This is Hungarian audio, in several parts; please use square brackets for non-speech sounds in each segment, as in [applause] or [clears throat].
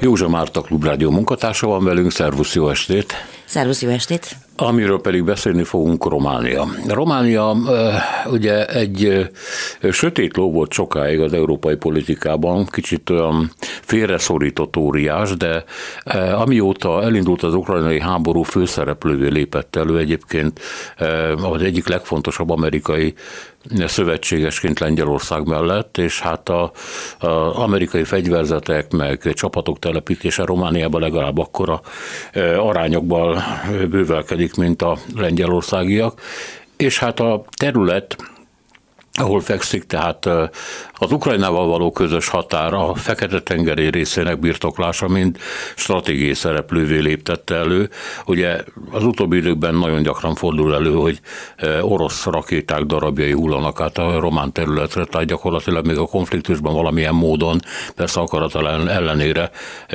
Józsa Márta Klubrádió munkatársa van velünk, szervusz, jó estét! Szervusz, jó estét! Amiről pedig beszélni fogunk Románia. Románia ugye egy sötét ló volt sokáig az európai politikában, kicsit olyan félreszorított óriás, de amióta elindult az ukrajnai háború főszereplővé lépett elő egyébként az egyik legfontosabb amerikai szövetségesként Lengyelország mellett, és hát a, a amerikai fegyverzetek meg csapatok telepítése Romániában legalább akkora arányokban bővelkedik, mint a lengyelországiak, és hát a terület ahol fekszik, tehát az Ukrajnával való közös határ a Fekete-tengeri részének birtoklása, mint stratégiai szereplővé léptette elő. Ugye az utóbbi időkben nagyon gyakran fordul elő, hogy orosz rakéták darabjai hullanak át a román területre, tehát gyakorlatilag még a konfliktusban valamilyen módon, persze akaratlan ellenére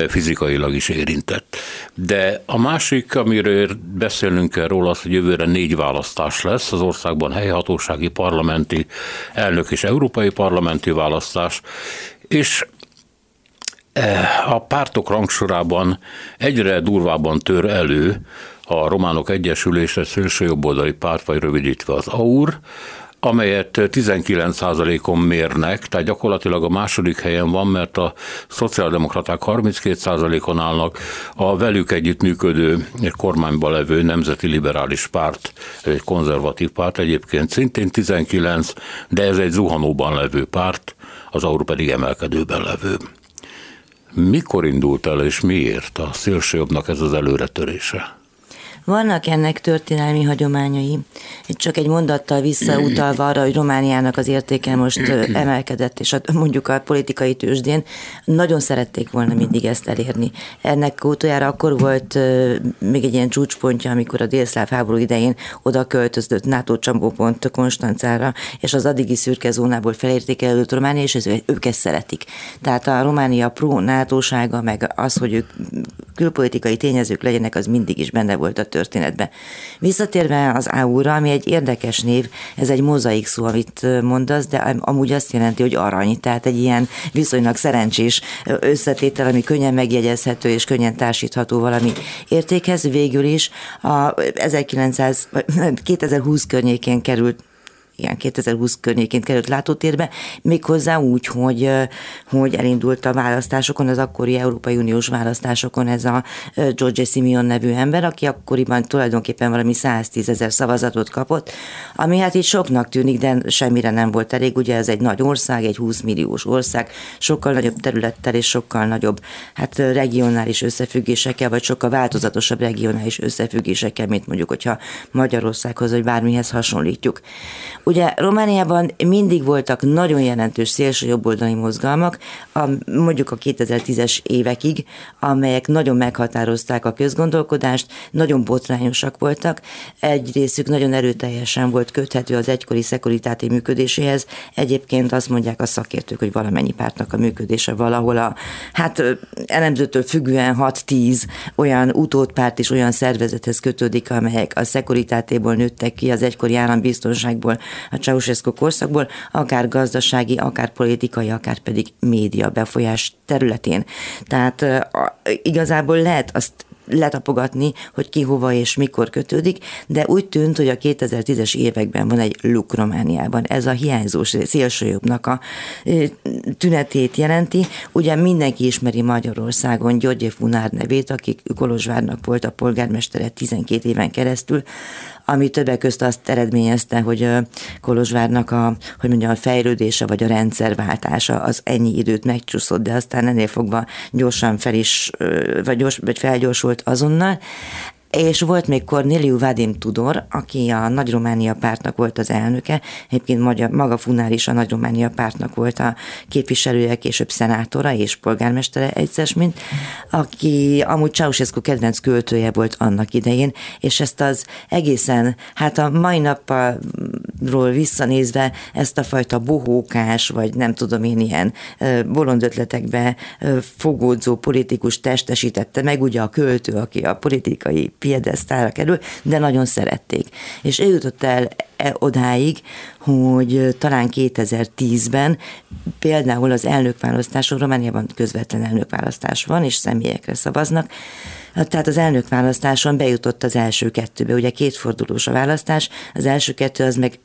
fizikailag is érintett. De a másik, amiről beszélnünk kell róla, az, hogy jövőre négy választás lesz az országban helyhatósági, parlamenti, elnök és európai parlamenti választás, és eh, a pártok rangsorában egyre durvábban tör elő a Románok Egyesülése szélsőjobboldali párt, vagy rövidítve az AUR, amelyet 19%-on mérnek, tehát gyakorlatilag a második helyen van, mert a szociáldemokraták 32%-on állnak, a velük együttműködő kormányban levő Nemzeti Liberális Párt, egy konzervatív párt egyébként szintén 19, de ez egy zuhanóban levő párt, az Aur pedig emelkedőben levő. Mikor indult el és miért a szélsőjobbnak ez az előretörése? Vannak ennek történelmi hagyományai. Csak egy mondattal visszautalva arra, hogy Romániának az értéke most emelkedett, és a, mondjuk a politikai tőzsdén nagyon szerették volna mindig ezt elérni. Ennek utoljára akkor volt még egy ilyen csúcspontja, amikor a délszláv háború idején oda költözött NATO csambópont Konstancára, és az addigi szürke zónából felértékelődött Románia, és ez, ők ezt szeretik. Tehát a Románia pro nato meg az, hogy ők külpolitikai tényezők legyenek, az mindig is benne volt a történetben. Visszatérve az AU-ra, ami egy érdekes név, ez egy mozaik szó, amit mondasz, de amúgy azt jelenti, hogy arany, tehát egy ilyen viszonylag szerencsés összetétel, ami könnyen megjegyezhető és könnyen társítható valami értékhez. Végül is a 1900, 2020 környékén került ilyen 2020 környékén került látótérbe, méghozzá úgy, hogy, hogy elindult a választásokon, az akkori Európai Uniós választásokon ez a George Simeon nevű ember, aki akkoriban tulajdonképpen valami 110 ezer szavazatot kapott, ami hát így soknak tűnik, de semmire nem volt elég. Ugye ez egy nagy ország, egy 20 milliós ország, sokkal nagyobb területtel és sokkal nagyobb hát regionális összefüggésekkel, vagy sokkal változatosabb regionális összefüggésekkel, mint mondjuk, hogyha Magyarországhoz vagy bármihez hasonlítjuk. Ugye Romániában mindig voltak nagyon jelentős szélső jobboldali mozgalmak, a, mondjuk a 2010-es évekig, amelyek nagyon meghatározták a közgondolkodást, nagyon botrányosak voltak. Egy részük nagyon erőteljesen volt köthető az egykori szekuritáti működéséhez. Egyébként azt mondják a szakértők, hogy valamennyi pártnak a működése valahol a, hát elemzőtől függően 6-10 olyan utódpárt és olyan szervezethez kötődik, amelyek a szekuritátéból nőttek ki, az egykori állambiztonságból, a Ceausescu korszakból, akár gazdasági, akár politikai, akár pedig média befolyás területén. Tehát igazából lehet azt letapogatni, hogy ki hova és mikor kötődik, de úgy tűnt, hogy a 2010-es években van egy luk Romániában. Ez a hiányzó szélsőjobbnak a tünetét jelenti. Ugye mindenki ismeri Magyarországon György Funár nevét, aki Kolozsvárnak volt a polgármestere 12 éven keresztül, ami többek közt azt eredményezte, hogy Kolozsvárnak a, hogy mondjam, a fejlődése vagy a rendszerváltása az ennyi időt megcsúszott, de aztán ennél fogva gyorsan fel is, vagy, gyors, vagy felgyorsult azonnal. És volt még Corneliu Vadim Tudor, aki a Nagy Románia pártnak volt az elnöke, egyébként maga, maga Funár is a Nagy Románia pártnak volt a képviselője, később szenátora és polgármestere egyszer, mint aki amúgy Ceausescu kedvenc költője volt annak idején, és ezt az egészen, hát a mai napról visszanézve ezt a fajta bohókás, vagy nem tudom én ilyen bolondötletekbe fogódzó politikus testesítette meg, ugye a költő, aki a politikai piedesztára kerül, de nagyon szerették. És ő jutott el odáig, hogy talán 2010-ben például az elnökválasztáson, Romániában közvetlen elnökválasztás van, és személyekre szavaznak, tehát az elnökválasztáson bejutott az első kettőbe, ugye kétfordulós a választás, az első kettő az meg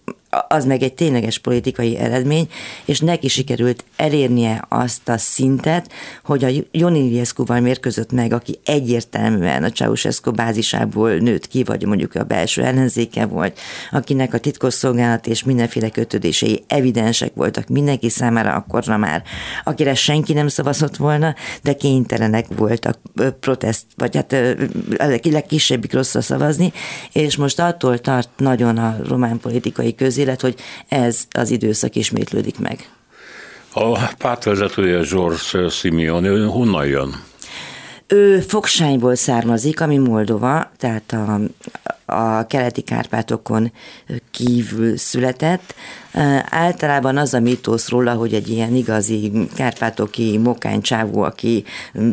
az meg egy tényleges politikai eredmény, és neki sikerült elérnie azt a szintet, hogy a Joni Iliescu-val mérkőzött meg, aki egyértelműen a Ceausescu bázisából nőtt ki, vagy mondjuk a belső ellenzéke volt, akinek a titkosszolgálat és mindenféle kötődései evidensek voltak mindenki számára akkorra már, akire senki nem szavazott volna, de kénytelenek voltak protest, vagy hát a legkisebbik rosszra szavazni, és most attól tart nagyon a román politikai közé, élet, hogy ez az időszak ismétlődik meg. A pártvezetője George Simeon, ő honnan jön? Ő Fogsányból származik, ami Moldova, tehát a, a keleti Kárpátokon kívül született. Általában az a mítosz róla, hogy egy ilyen igazi kárpátoki mokánycsávó, aki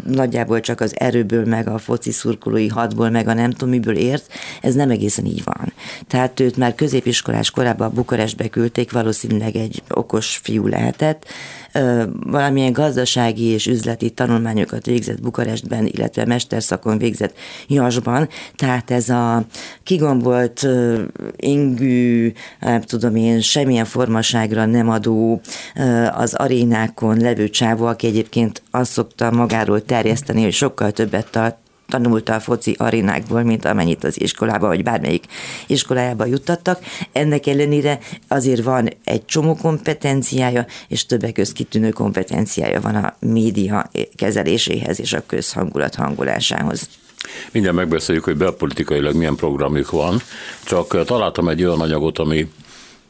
nagyjából csak az erőből, meg a foci szurkolói hadból, meg a nem tudom miből ért, ez nem egészen így van. Tehát őt már középiskolás korában Bukarestbe küldték, valószínűleg egy okos fiú lehetett, valamilyen gazdasági és üzleti tanulmányokat végzett Bukarestben, illetve mesterszakon végzett Jasban, tehát ez a kigombolt, ingű, nem tudom én, semmilyen formaságra nem adó az arénákon levő csávó, aki egyébként azt szokta magáról terjeszteni, hogy sokkal többet tart tanulta a foci arénákból, mint amennyit az iskolába, vagy bármelyik iskolájába juttattak. Ennek ellenére azért van egy csomó kompetenciája, és többek között kitűnő kompetenciája van a média kezeléséhez és a közhangulat hangolásához. Mindjárt megbeszéljük, hogy belpolitikailag milyen programjuk van, csak találtam egy olyan anyagot, ami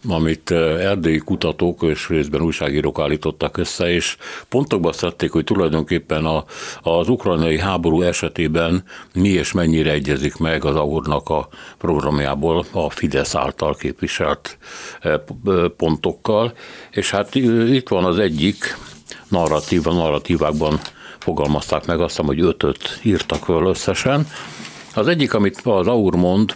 amit erdélyi kutatók és részben újságírók állítottak össze, és pontokba szedték, hogy tulajdonképpen a, az ukrajnai háború esetében mi és mennyire egyezik meg az AUR-nak a programjából a Fidesz által képviselt pontokkal, és hát itt van az egyik narratíva, narratívákban fogalmazták meg, azt hogy ötöt írtak föl összesen. Az egyik, amit az AUR mond,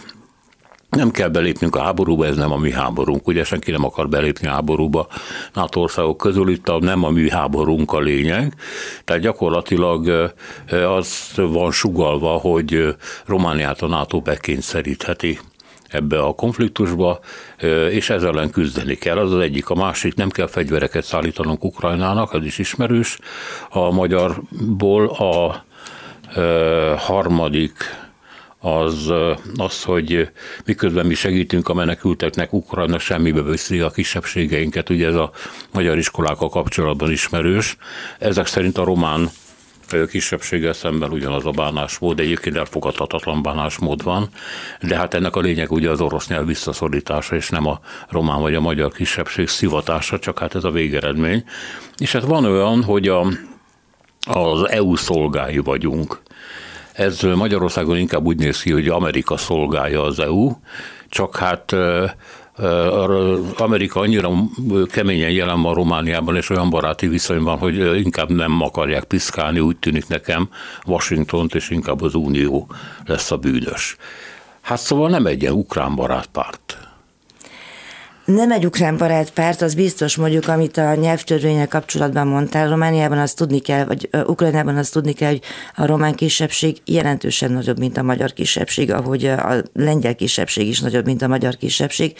nem kell belépnünk a háborúba, ez nem a mi háborunk. Ugye senki nem akar belépni a háborúba NATO országok közül, itt a, nem a mi háborunk a lényeg. Tehát gyakorlatilag az van sugalva, hogy Romániát a NATO bekényszerítheti ebbe a konfliktusba, és ezzel ellen küzdeni kell. Az az egyik. A másik, nem kell fegyvereket szállítanunk Ukrajnának, ez is ismerős. A magyarból a harmadik az az, hogy miközben mi segítünk a menekülteknek, Ukrajna semmibe veszi a kisebbségeinket, ugye ez a magyar iskolákkal kapcsolatban ismerős. Ezek szerint a román kisebbséggel szemben ugyanaz a bánásmód, egyébként elfogadhatatlan bánásmód van, de hát ennek a lényeg ugye az orosz nyelv visszaszorítása, és nem a román vagy a magyar kisebbség szivatása, csak hát ez a végeredmény. És hát van olyan, hogy a, az EU szolgái vagyunk. Ez Magyarországon inkább úgy néz ki, hogy Amerika szolgálja az EU, csak hát Amerika annyira keményen jelen van Romániában, és olyan baráti viszonyban, hogy inkább nem akarják piszkálni, úgy tűnik nekem Washingtont, és inkább az Unió lesz a bűnös. Hát szóval nem egy ilyen ukrán barát párt nem egy ukrán barát párt, az biztos mondjuk, amit a nyelvtörvényel kapcsolatban mondtál, Romániában azt tudni kell, vagy Ukrajnában azt tudni kell, hogy a román kisebbség jelentősen nagyobb, mint a magyar kisebbség, ahogy a lengyel kisebbség is nagyobb, mint a magyar kisebbség,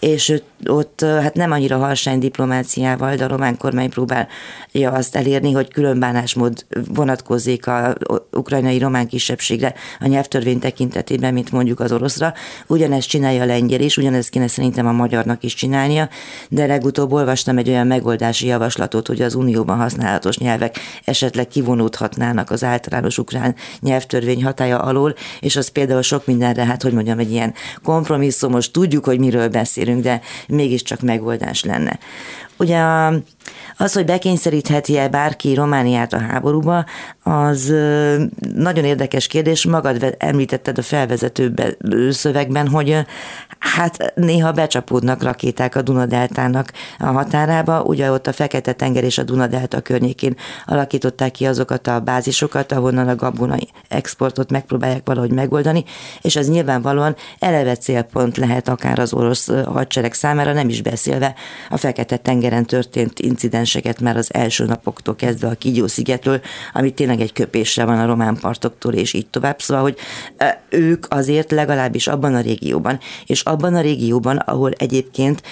és ott hát nem annyira harsány diplomáciával, de a román kormány próbálja azt elérni, hogy külön bánásmód vonatkozzék a ukrajnai román kisebbségre a nyelvtörvény tekintetében, mint mondjuk az oroszra. Ugyanezt csinálja a lengyel is, ugyanezt kéne szerintem a magyarnak is csinálnia, de legutóbb olvastam egy olyan megoldási javaslatot, hogy az unióban használatos nyelvek esetleg kivonódhatnának az általános ukrán nyelvtörvény hatája alól, és az például sok mindenre, hát hogy mondjam, egy ilyen kompromisszumos, tudjuk, hogy miről beszélünk, de mégiscsak megoldás lenne. Ugye az, hogy bekényszerítheti-e bárki Romániát a háborúba, az nagyon érdekes kérdés. Magad említetted a felvezető szövegben, hogy hát néha becsapódnak rakéták a Dunadeltának a határába. Ugye ott a Fekete-tenger és a Dunadelta környékén alakították ki azokat a bázisokat, ahonnan a gabonai exportot megpróbálják valahogy megoldani, és ez nyilvánvalóan eleve célpont lehet akár az orosz hadsereg számára, nem is beszélve a Fekete-tengeren történt incidenseket már az első napoktól kezdve a Kigyó szigetről, ami tényleg egy köpésre van a román partoktól, és így tovább. Szóval, hogy ők azért legalábbis abban a régióban, és abban a régióban, ahol egyébként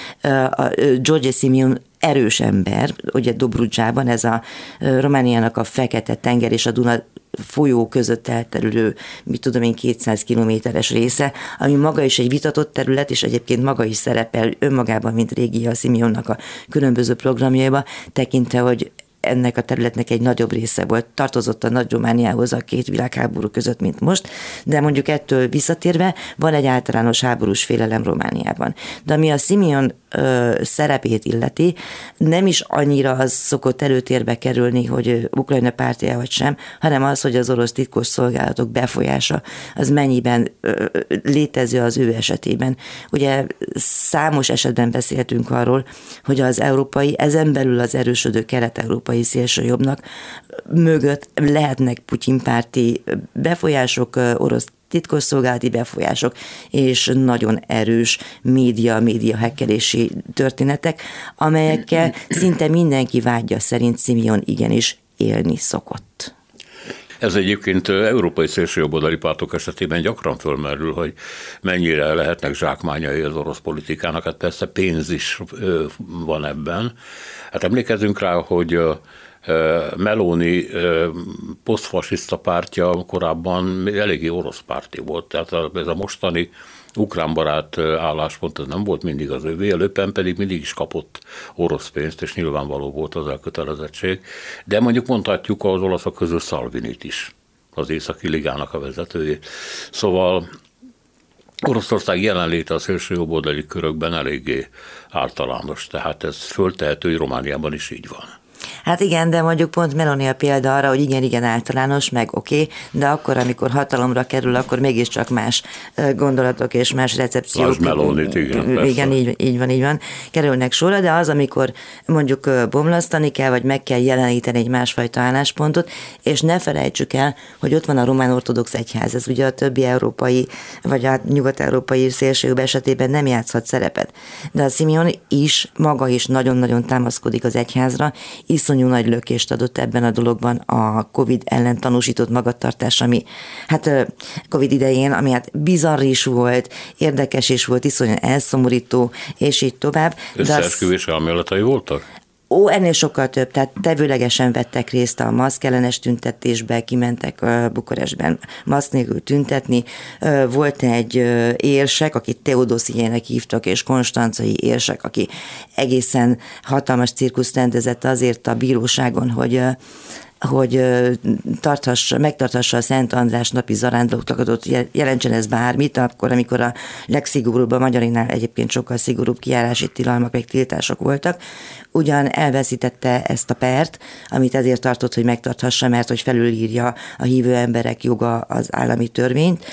a George Simeon erős ember, ugye Dobrudzsában, ez a Romániának a Fekete tenger és a Duna folyó között elterülő, mit tudom én, 200 kilométeres része, ami maga is egy vitatott terület, és egyébként maga is szerepel önmagában, mint régi a Simeonnak a különböző programjaiba, tekintve, hogy ennek a területnek egy nagyobb része volt, tartozott a Nagy Romániához a két világháború között, mint most, de mondjuk ettől visszatérve van egy általános háborús félelem Romániában. De ami a Simeon ö, szerepét illeti, nem is annyira az szokott előtérbe kerülni, hogy Ukrajna pártja vagy sem, hanem az, hogy az orosz titkos szolgálatok befolyása az mennyiben ö, létező az ő esetében. Ugye számos esetben beszéltünk arról, hogy az európai, ezen belül az erősödő kelet-európai szélsőjobbnak mögött lehetnek Putyin párti befolyások, orosz titkosszolgálati befolyások és nagyon erős média, média hekkelési történetek, amelyekkel szinte mindenki vágya szerint Simeon igenis élni szokott. Ez egyébként európai szélsőjobboldali pártok esetében gyakran fölmerül, hogy mennyire lehetnek zsákmányai az orosz politikának. Hát persze pénz is van ebben. Hát emlékezünk rá, hogy Meloni posztfasiszta pártja korábban eléggé orosz párti volt, tehát ez a mostani ukrán barát álláspont ez nem volt mindig az övé, a Löpen pedig mindig is kapott orosz pénzt, és nyilvánvaló volt az elkötelezettség. De mondjuk mondhatjuk az olaszok közül Salvinit is, az északi ligának a vezetőjét. Szóval Oroszország jelenléte a szélső jobboldali körökben eléggé általános, tehát ez föltehető, hogy Romániában is így van. Hát igen, de mondjuk pont Meloni a példa arra, hogy igen, igen, általános, meg oké, okay, de akkor, amikor hatalomra kerül, akkor mégiscsak más gondolatok és más recepciók. Az Melonit, igen. Igen, így, így van, így van. Kerülnek sorra, de az, amikor mondjuk bomlasztani kell, vagy meg kell jeleníteni egy másfajta álláspontot, és ne felejtsük el, hogy ott van a román ortodox egyház, ez ugye a többi európai, vagy a nyugat-európai szélsőjobb esetében nem játszhat szerepet. De a Simeon is, maga is nagyon-nagyon támaszkodik az egyházra, iszonyú nagy lökést adott ebben a dologban a COVID ellen tanúsított magatartás, ami hát COVID idején, ami hát bizarr is volt, érdekes is volt, iszonyú elszomorító, és így tovább. Összeesküvés elméletei voltak? Ó, ennél sokkal több, tehát tevőlegesen vettek részt a maszkellenes tüntetésbe, kimentek Bukarestben maszk nélkül tüntetni. Volt egy érsek, akit Teodosziének hívtak, és konstancai érsek, aki egészen hatalmas cirkuszt rendezett azért a bíróságon, hogy hogy tarthassa, megtarthassa a Szent András napi zarándoklat, jelentsen ez bármit, akkor, amikor a legszigorúbb, a magyarinál egyébként sokkal szigorúbb kiárási tilalmak, meg tiltások voltak, ugyan elveszítette ezt a pert, amit ezért tartott, hogy megtarthassa, mert hogy felülírja a hívő emberek joga az állami törvényt,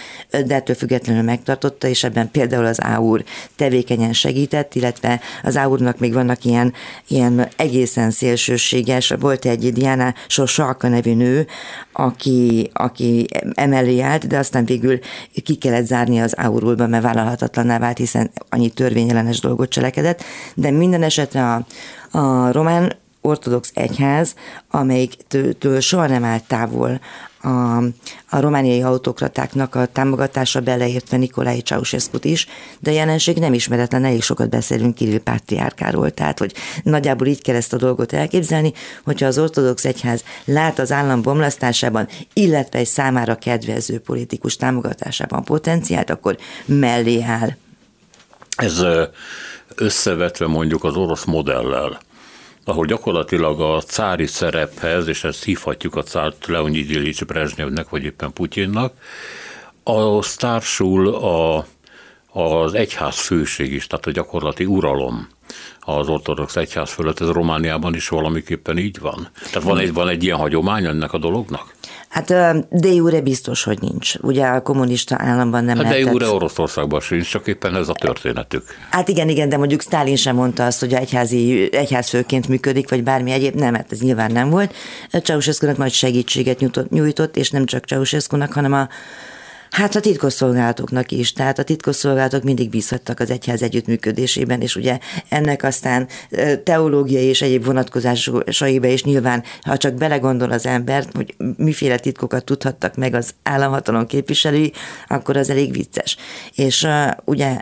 de ettől függetlenül megtartotta, és ebben például az áur tevékenyen segített, illetve az áurnak még vannak ilyen, ilyen egészen szélsőséges, volt egy Diana Sosalka nevű nő, aki, aki emellé állt, de aztán végül ki kellett zárni az áurulba, mert vállalhatatlaná vált, hiszen annyi törvényellenes dolgot cselekedett, de minden esetre a, a román ortodox egyház, amelyiktől soha nem állt távol a, a romániai autokratáknak a támogatása beleértve Nikolai ceausescu is, de a jelenség nem ismeretlen, elég sokat beszélünk Kirill pátriárkáról, tehát hogy nagyjából így kell ezt a dolgot elképzelni, hogyha az ortodox egyház lát az állam bomlasztásában, illetve egy számára kedvező politikus támogatásában potenciált, akkor mellé áll. Ez összevetve mondjuk az orosz modellel, ahol gyakorlatilag a cári szerephez, és ezt hívhatjuk a cárt Leonid Ilyich Brezsnyevnek, vagy éppen Putyinnak, az társul a, az egyház főség is, tehát a gyakorlati uralom az ortodox egyház fölött, ez Romániában is valamiképpen így van. Tehát van egy, van egy ilyen hagyomány ennek a dolognak? Hát de jure biztos, hogy nincs. Ugye a kommunista államban nem hát lehetett. De jure Oroszországban sincs, csak éppen ez a történetük. Hát igen, igen, de mondjuk Stálin sem mondta azt, hogy egyházi, egyházfőként működik, vagy bármi egyéb. Nem, hát ez nyilván nem volt. ceausescu nagy segítséget nyújtott, nyújtott, és nem csak ceausescu hanem a Hát a titkosszolgálatoknak is, tehát a titkosszolgálatok mindig bízhattak az egyház együttműködésében, és ugye ennek aztán teológiai és egyéb vonatkozásaiba is nyilván, ha csak belegondol az ember, hogy miféle titkokat tudhattak meg az államhatalom képviselői, akkor az elég vicces. És ugye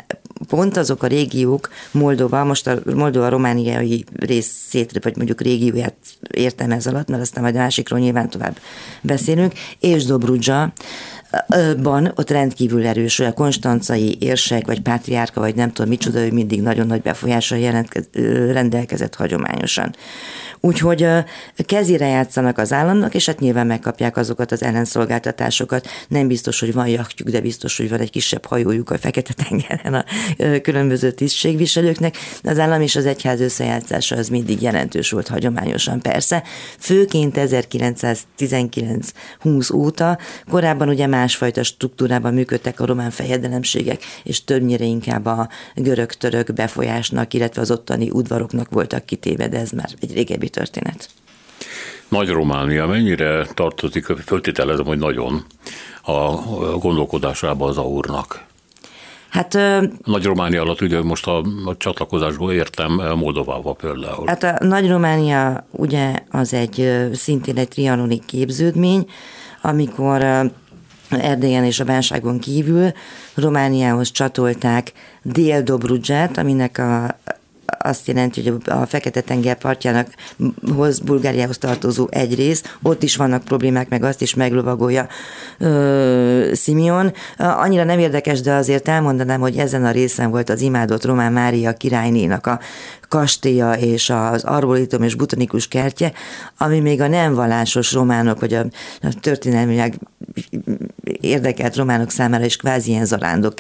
pont azok a régiók, Moldova, most a Moldova romániai részét, vagy mondjuk régióját értem ez alatt, mert aztán majd a másikról nyilván tovább beszélünk, és Dobrudzsa, ban ott rendkívül erős, a konstancai érsek, vagy pátriárka, vagy nem tudom micsoda, ő mindig nagyon nagy befolyással rendelkezett hagyományosan. Úgyhogy kezire játszanak az államnak, és hát nyilván megkapják azokat az ellenszolgáltatásokat. Nem biztos, hogy van jachtjuk, de biztos, hogy van egy kisebb hajójuk a Fekete-tengeren a különböző tisztségviselőknek. Az állam és az egyház összejátszása az mindig jelentős volt hagyományosan persze. Főként 1919-20 óta, korábban ugye másfajta struktúrában működtek a román fejedelemségek, és többnyire inkább a görög-török befolyásnak, illetve az ottani udvaroknak voltak kitéve, de ez már egy régebbi történet. Nagy Románia mennyire tartozik, föltételezem, hogy nagyon a gondolkodásába az aurnak? Hát, Nagy Románia alatt ugye most a, a csatlakozásból értem Moldovával például. Hát a Nagy Románia ugye az egy szintén egy trianoni képződmény, amikor Erdélyen és a bánságon kívül Romániához csatolták Dél-Dobrudzsát, aminek a azt jelenti, hogy a Fekete-tenger partjának hoz, Bulgáriához tartozó egy rész, ott is vannak problémák, meg azt is meglovagolja ö, Simeon. Annyira nem érdekes, de azért elmondanám, hogy ezen a részen volt az imádott Román Mária királynénak a kastélya és az arbolitum és botanikus kertje, ami még a nem vallásos románok, vagy a, a történelmileg érdekelt románok számára is kvázi ilyen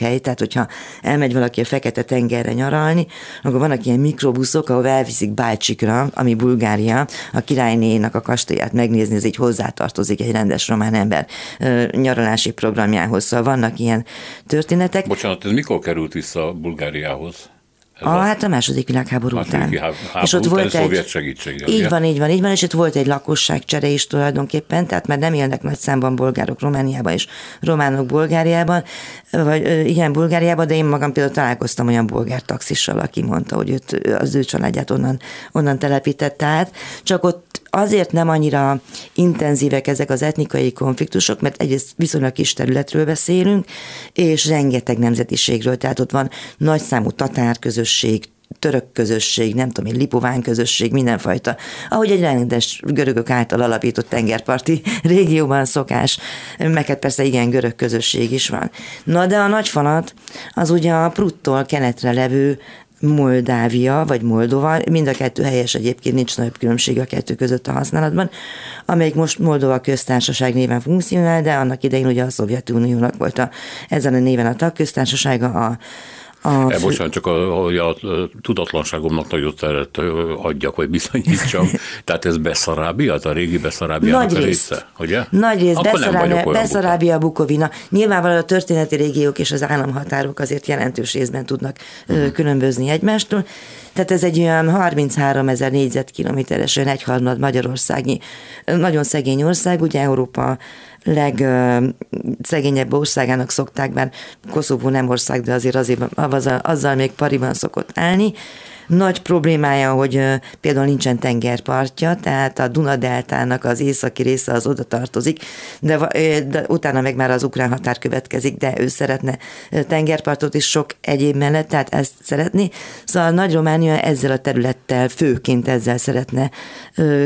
hely, tehát hogyha elmegy valaki a Fekete tengerre nyaralni, akkor vannak ilyen mikrobuszok, ahol elviszik Bácsikra, ami Bulgária, a királynénak a kastélyát megnézni, ez így hozzátartozik egy rendes román ember nyaralási programjához. Szóval vannak ilyen történetek. Bocsánat, ez mikor került vissza Bulgáriához? A, a, hát a második világháború után. Háború és ott volt egy, segítség. Így van, így van, így van, és itt volt egy lakosságcsere is tulajdonképpen, tehát már nem élnek nagy számban bolgárok Romániában és románok Bulgáriában, vagy igen, Bulgáriában, de én magam például találkoztam olyan bolgár taxissal, aki mondta, hogy őt, az ő családját onnan, onnan telepítette át, csak ott azért nem annyira intenzívek ezek az etnikai konfliktusok, mert egyrészt viszonylag kis területről beszélünk, és rengeteg nemzetiségről, tehát ott van nagyszámú tatár közösség, török közösség, nem tudom én, lipován közösség, mindenfajta, ahogy egy rendes görögök által alapított tengerparti [laughs] régióban szokás, meg persze igen, görög közösség is van. Na de a nagyfanat az ugye a Pruttól keletre levő Moldávia vagy Moldova, mind a kettő helyes egyébként, nincs nagyobb különbség a kettő között a használatban, amelyik most Moldova köztársaság néven funkcionál, de annak idején ugye a Szovjetuniónak volt a, ezen a néven a tagköztársasága, a a e, bocsánat, csak a, a, a tudatlanságomnak nagyot teret adjak, vagy bizonyítsam. [laughs] Tehát ez Beszarábia, a régi Beszarábia Nagy része, része, ugye? Nagy rész, Beszarábia, Beszarábia, Bukovina. Nyilvánvalóan a történeti régiók és az államhatárok azért jelentős részben tudnak uh-huh. különbözni egymástól. Tehát ez egy olyan 33 ezer négyzetkilométeres, olyan egyharmad Magyarországi, nagyon szegény ország, ugye Európa legszegényebb országának szokták, bár Koszovó nem ország, de azért azért azzal, még pariban szokott állni. nagy problémája, hogy például nincsen tengerpartja, tehát a Duna-deltának az északi része az oda tartozik, de, de utána meg már az ukrán határ következik, de ő szeretne tengerpartot is sok egyéb mellett, tehát ezt szeretné. Szóval Nagy-Románia ezzel a területtel, főként ezzel szeretne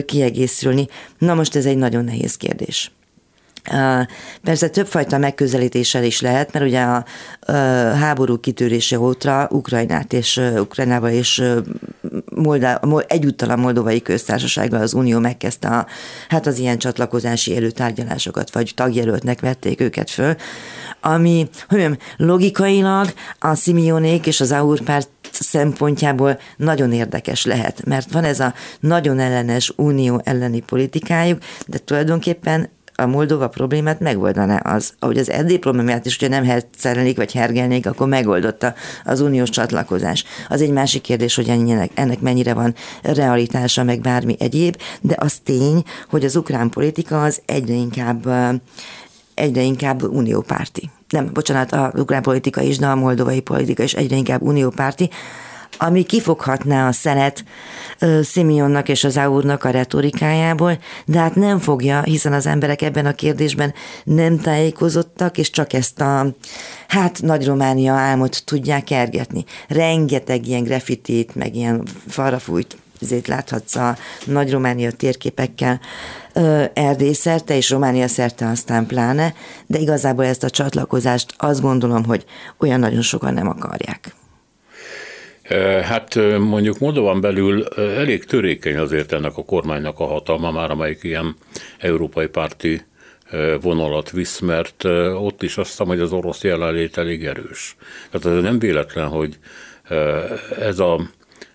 kiegészülni. Na most ez egy nagyon nehéz kérdés. Persze többfajta megközelítéssel is lehet, mert ugye a, háború kitörése óta Ukrajnát és Ukrajnával és Moldá, egyúttal a Moldovai Köztársasággal az Unió megkezdte a, hát az ilyen csatlakozási előtárgyalásokat, vagy tagjelöltnek vették őket föl, ami hogy logikailag a Simionék és az Aur szempontjából nagyon érdekes lehet, mert van ez a nagyon ellenes unió elleni politikájuk, de tulajdonképpen a Moldova problémát megoldaná az, ahogy az Erdély problémát is ugye nem hercelnék vagy hergelnék, akkor megoldotta az uniós csatlakozás. Az egy másik kérdés, hogy ennek, ennek mennyire van realitása, meg bármi egyéb, de az tény, hogy az ukrán politika az egyre inkább egyre inkább uniópárti. Nem, bocsánat, a ukrán politika is, de a moldovai politika is egyre inkább uniópárti ami kifoghatná a szenet Simeonnak és az Aurnak a retorikájából, de hát nem fogja, hiszen az emberek ebben a kérdésben nem tájékozottak, és csak ezt a hát Nagy Románia álmot tudják kergetni. Rengeteg ilyen graffitit, meg ilyen farafújt ezért láthatsz a Nagy Románia térképekkel Erdély szerte és Románia szerte aztán pláne, de igazából ezt a csatlakozást azt gondolom, hogy olyan nagyon sokan nem akarják. Hát mondjuk Moldovan belül elég törékeny azért ennek a kormánynak a hatalma, már amelyik ilyen európai párti vonalat visz, mert ott is azt hiszem, hogy az orosz jelenlét elég erős. Tehát ez nem véletlen, hogy ez a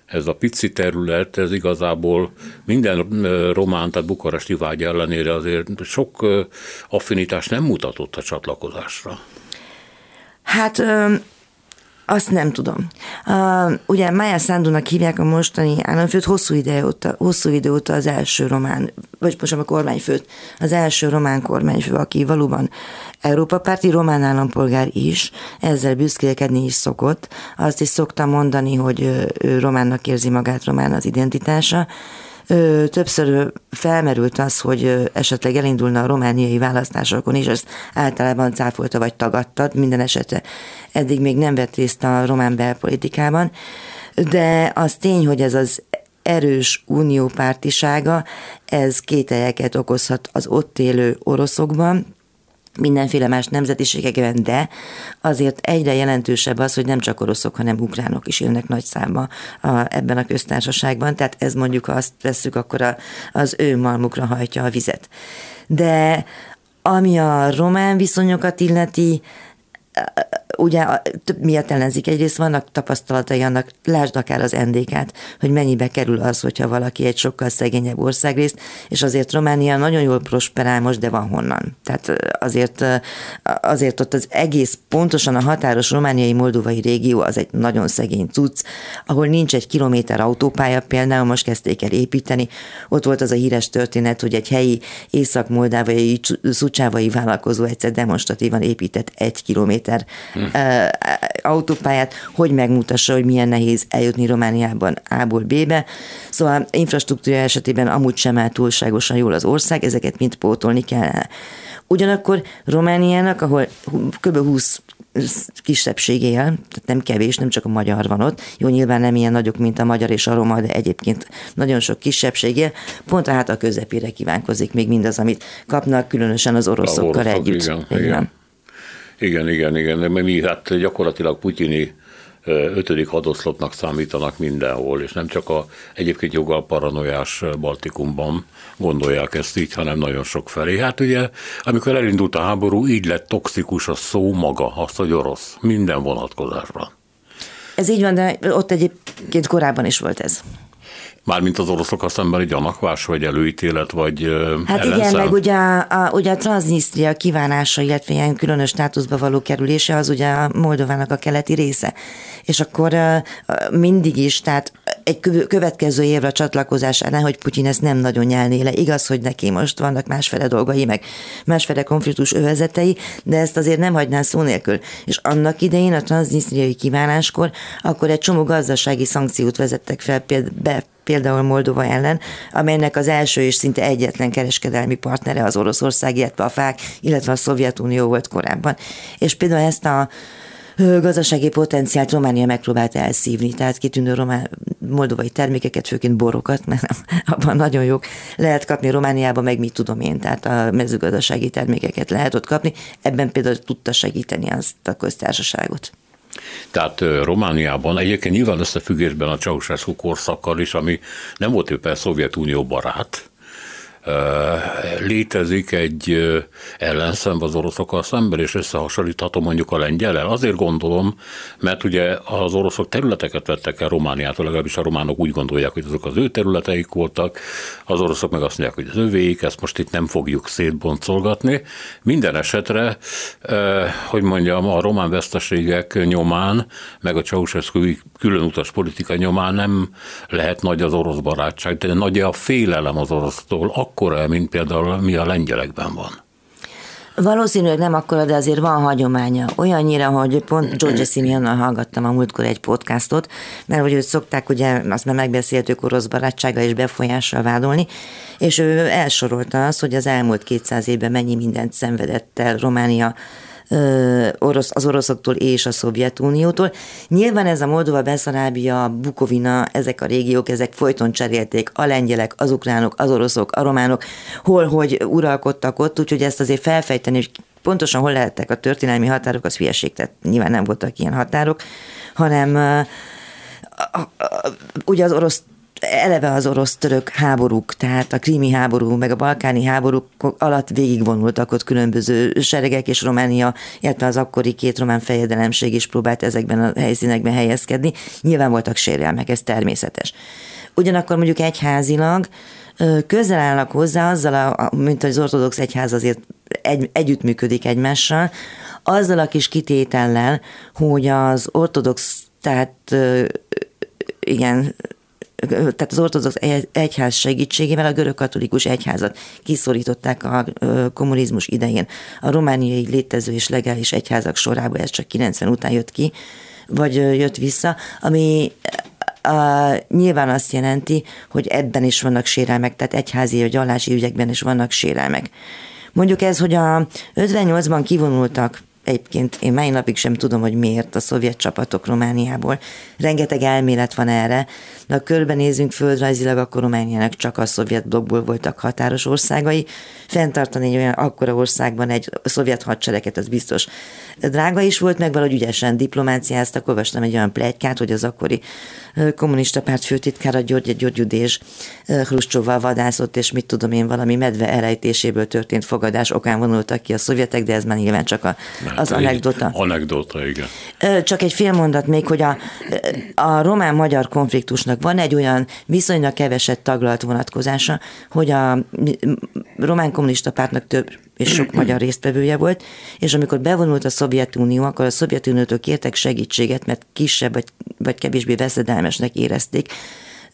ez a pici terület, ez igazából minden román, tehát bukaresti vágy ellenére azért sok affinitást nem mutatott a csatlakozásra. Hát azt nem tudom. Uh, ugye Maya Sandunak hívják a mostani államfőt, hosszú ide óta, hosszú idő óta az első román, vagy most a kormányfőt, az első román kormányfő, aki valóban Európa párti román állampolgár is, ezzel büszkélkedni is szokott. Azt is szokta mondani, hogy ő románnak érzi magát, román az identitása, többször felmerült az, hogy esetleg elindulna a romániai választásokon is, ezt általában cáfolta vagy tagadtad, minden esetre eddig még nem vett részt a román belpolitikában, de az tény, hogy ez az erős uniópártisága, ez kételyeket okozhat az ott élő oroszokban, mindenféle más nemzetiségekben, de azért egyre jelentősebb az, hogy nem csak oroszok, hanem ukránok is élnek nagy számba a, ebben a köztársaságban, tehát ez mondjuk, ha azt veszük, akkor a, az ő malmukra hajtja a vizet. De ami a román viszonyokat illeti, ugye miatt ellenzik. Egyrészt vannak tapasztalatai annak, lásd akár az NDK-t, hogy mennyibe kerül az, hogyha valaki egy sokkal szegényebb országrészt, és azért Románia nagyon jól prosperál most, de van honnan. Tehát azért, azért ott az egész pontosan a határos romániai moldovai régió az egy nagyon szegény cucc, ahol nincs egy kilométer autópálya, például most kezdték el építeni. Ott volt az a híres történet, hogy egy helyi észak-moldávai, szucsávai vállalkozó egyszer demonstratívan épített egy kilométer hm autópályát, hogy megmutassa, hogy milyen nehéz eljutni Romániában A-ból B-be. Szóval infrastruktúra esetében amúgy sem áll túlságosan jól az ország, ezeket mind pótolni kell. Ugyanakkor Romániának, ahol kb. 20 kisebbség él, tehát nem kevés, nem csak a magyar van ott. Jó, nyilván nem ilyen nagyok, mint a magyar és a roma, de egyébként nagyon sok kisebbség él. Pont a hát a közepére kívánkozik még mindaz, amit kapnak, különösen az oroszokkal oroszok, együtt. Igen, igen. igen. Igen, igen, igen, mert mi hát gyakorlatilag putyini ötödik hadoszlopnak számítanak mindenhol, és nem csak a egyébként joggal paranoiás Baltikumban gondolják ezt így, hanem nagyon sok felé. Hát ugye, amikor elindult a háború, így lett toxikus a szó maga, az, hogy orosz, minden vonatkozásban. Ez így van, de ott egyébként korábban is volt ez. Mármint az oroszok szemben egy gyanakvás, vagy előítélet, vagy Hát ellenszer. igen, meg ugye a, ugye a Transnistria kívánása, illetve ilyen különös státuszba való kerülése, az ugye a Moldovának a keleti része. és akkor mindig is, tehát egy következő évre csatlakozás ellen, hogy Putyin ezt nem nagyon nyelné le. Igaz, hogy neki most vannak másfele dolgai, meg másfele konfliktus övezetei, de ezt azért nem hagyná szó nélkül. És annak idején a transznisztriai kívánáskor akkor egy csomó gazdasági szankciót vezettek fel be például Moldova ellen, amelynek az első és szinte egyetlen kereskedelmi partnere az Oroszország, illetve a fák, illetve a Szovjetunió volt korábban. És például ezt a gazdasági potenciált Románia megpróbált elszívni, tehát kitűnő román, moldovai termékeket, főként borokat, mert [laughs] abban nagyon jók lehet kapni Romániában, meg mit tudom én, tehát a mezőgazdasági termékeket lehet ott kapni, ebben például tudta segíteni azt a köztársaságot. Tehát Romániában egyébként nyilván összefüggésben a Ceausescu korszakkal is, ami nem volt éppen Szovjetunió barát, létezik egy ellenszem az oroszokkal szemben, és összehasonlíthatom mondjuk a lengyelel. Azért gondolom, mert ugye az oroszok területeket vettek el Romániától, legalábbis a románok úgy gondolják, hogy azok az ő területeik voltak, az oroszok meg azt mondják, hogy az övéik, ezt most itt nem fogjuk szétboncolgatni. Minden esetre, hogy mondjam, a román veszteségek nyomán, meg a Ceausescu külön utas politika nyomán nem lehet nagy az orosz barátság, de nagy a félelem az orosztól, akkora, mint például mi a lengyelekben van. Valószínűleg nem akkora, de azért van hagyománya. Olyannyira, hogy pont [clears throat] George Simeonnal hallgattam a múltkor egy podcastot, mert hogy őt szokták, ugye azt már megbeszéltük orosz barátsággal és befolyással vádolni, és ő elsorolta azt, hogy az elmúlt 200 évben mennyi mindent szenvedett el Románia orosz, az oroszoktól és a Szovjetuniótól. Nyilván ez a Moldova, Beszarábia, Bukovina, ezek a régiók, ezek folyton cserélték a lengyelek, az ukránok, az oroszok, a románok, hol hogy uralkodtak ott, úgyhogy ezt azért felfejteni, hogy pontosan hol lehettek a történelmi határok, az hülyeség, tehát nyilván nem voltak ilyen határok, hanem ugye az orosz eleve az orosz-török háborúk, tehát a krími háború, meg a balkáni háborúk alatt végigvonultak ott különböző seregek, és Románia, illetve az akkori két román fejedelemség is próbált ezekben a helyszínekben helyezkedni. Nyilván voltak sérelmek, ez természetes. Ugyanakkor mondjuk egyházilag közel állnak hozzá azzal, a, mint az ortodox egyház azért egy, együttműködik egymással, azzal a kis kitétellel, hogy az ortodox, tehát igen, tehát az ortodox egyház segítségével a görög katolikus egyházat kiszorították a kommunizmus idején. A romániai létező és legális egyházak sorába ez csak 90 után jött ki, vagy jött vissza, ami a, nyilván azt jelenti, hogy ebben is vannak sérelmek, tehát egyházi vagy allási ügyekben is vannak sérelmek. Mondjuk ez, hogy a 58-ban kivonultak Egyébként én mai napig sem tudom, hogy miért a szovjet csapatok Romániából. Rengeteg elmélet van erre, de ha körbenézünk földrajzilag, akkor Romániának csak a szovjet blokkból voltak határos országai. Fentartani egy olyan akkora országban egy szovjet hadsereget, az biztos drága is volt, meg valahogy ügyesen diplomáciáztak. Olvastam egy olyan plegykát, hogy az akkori kommunista párt főtitkára György György Udés Hruscsóval vadászott, és mit tudom én, valami medve elejtéséből történt fogadás okán vonultak ki a szovjetek, de ez már nyilván csak a, az anekdota. Anekdota, igen. Csak egy fél mondat még, hogy a, a román-magyar konfliktusnak van egy olyan viszonylag keveset taglalt vonatkozása, hogy a román kommunista pártnak több és sok magyar résztvevője volt, és amikor bevonult a Szovjetunió, akkor a Szovjetuniótól kértek segítséget, mert kisebb vagy, vagy kevésbé veszedelmesnek érezték,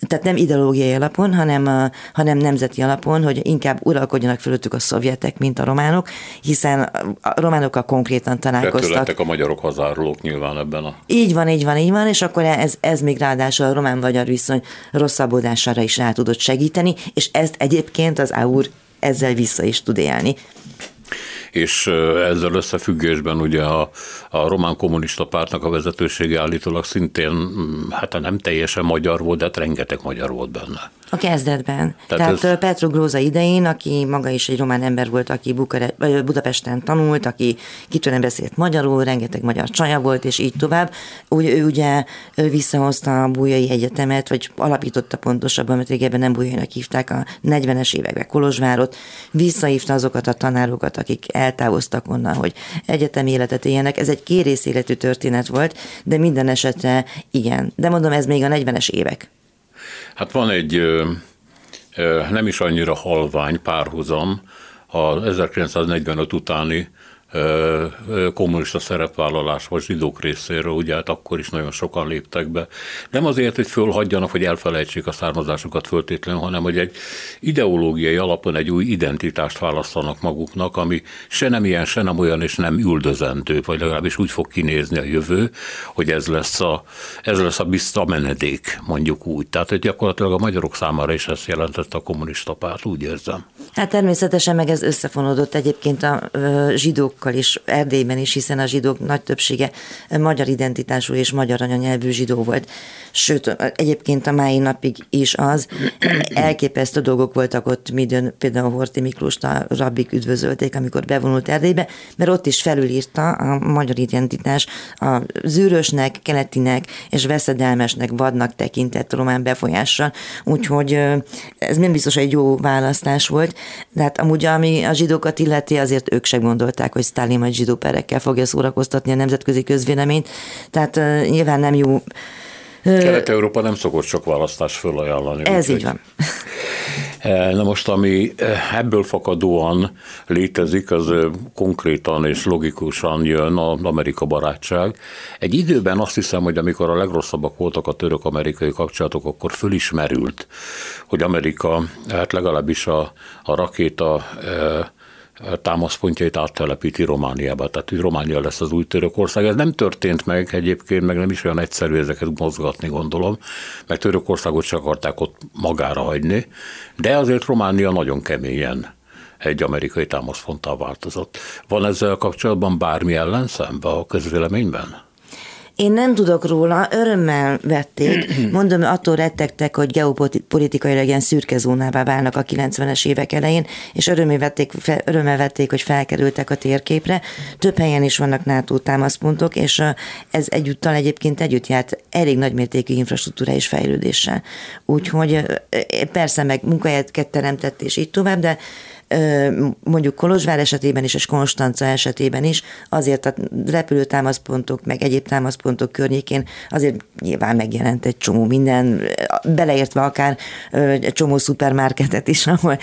tehát nem ideológiai alapon, hanem, hanem nemzeti alapon, hogy inkább uralkodjanak fölöttük a szovjetek, mint a románok, hiszen a románokkal konkrétan találkoztak. a magyarok hazárulók nyilván ebben a... Így van, így van, így van, és akkor ez, ez még ráadásul a román-magyar viszony rosszabbodására is rá tudott segíteni, és ezt egyébként az AUR ezzel vissza is tud élni és ezzel összefüggésben ugye a, a román kommunista pártnak a vezetősége állítólag szintén, mm, hát nem teljesen magyar volt, de hát rengeteg magyar volt benne. A kezdetben. Tehát, Tehát ez... Petro Gróza idején, aki maga is egy román ember volt, aki Bukare, vagy Budapesten tanult, aki kitűnően beszélt magyarul, rengeteg magyar csaja volt, és így tovább. Úgy, ő ugye ő visszahozta a Bújai Egyetemet, vagy alapította pontosabban, mert régebben nem Bújainak hívták a 40-es években Kolozsvárot, visszahívta azokat a tanárokat, akik eltávoztak onnan, hogy egyetemi életet éljenek. Ez egy kérész életű történet volt, de minden esetre igen. De mondom, ez még a 40-es évek. Hát van egy nem is annyira halvány párhuzam a 1945 utáni kommunista szerepvállalás vagy zsidók részéről, ugye hát akkor is nagyon sokan léptek be. Nem azért, hogy fölhagyjanak, hogy elfelejtsék a származásukat föltétlenül, hanem hogy egy ideológiai alapon egy új identitást választanak maguknak, ami se nem ilyen, se nem olyan, és nem üldözendő, vagy legalábbis úgy fog kinézni a jövő, hogy ez lesz a, ez lesz a bizta menedék, mondjuk úgy. Tehát hogy gyakorlatilag a magyarok számára is ezt jelentette a kommunista párt, úgy érzem. Hát természetesen meg ez összefonódott egyébként a zsidókkal is, Erdélyben is, hiszen a zsidók nagy többsége magyar identitású és magyar anyanyelvű zsidó volt. Sőt, egyébként a mai napig is az. Elképesztő dolgok voltak ott, midőn például Horti Miklóst a rabbik üdvözölték, amikor bevonult Erdélybe, mert ott is felülírta a magyar identitás a zűrösnek, keletinek és veszedelmesnek, vadnak tekintett román befolyással. Úgyhogy ez nem biztos egy jó választás volt, de hát amúgy ami a zsidókat illeti, azért ők se gondolták, hogy Stalin majd zsidó perekkel fogja szórakoztatni a nemzetközi közvéleményt. Tehát nyilván nem jó Kelet-Európa nem szokott sok választást fölajánlani. Ez így van. [laughs] Na most, ami ebből fakadóan létezik, az konkrétan és logikusan jön az Amerika barátság. Egy időben azt hiszem, hogy amikor a legrosszabbak voltak a török-amerikai kapcsolatok, akkor fölismerült, hogy Amerika, hát legalábbis a, a rakéta támaszpontjait áttelepíti Romániába, tehát hogy Románia lesz az új Törökország. Ez nem történt meg egyébként, meg nem is olyan egyszerű ezeket mozgatni, gondolom, mert Törökországot csak akarták ott magára hagyni, de azért Románia nagyon keményen egy amerikai támaszponttá változott. Van ezzel kapcsolatban bármi ellenszembe a közvéleményben? Én nem tudok róla, örömmel vették. [clears throat] Mondom, attól rettegtek, hogy geopolitikailag ilyen szürke zónává válnak a 90-es évek elején, és örömmel vették, fel, örömmel vették, hogy felkerültek a térképre. Több helyen is vannak NATO támaszpontok, és ez egyúttal egyébként együtt járt elég nagymértékű infrastruktúra és fejlődéssel. Úgyhogy persze meg munkahelyet teremtett, és így tovább, de mondjuk Kolozsvár esetében is, és Konstanca esetében is, azért a repülőtámaszpontok, meg egyéb támaszpontok környékén azért nyilván megjelent egy csomó minden, beleértve akár egy csomó szupermarketet is, [laughs] ahol,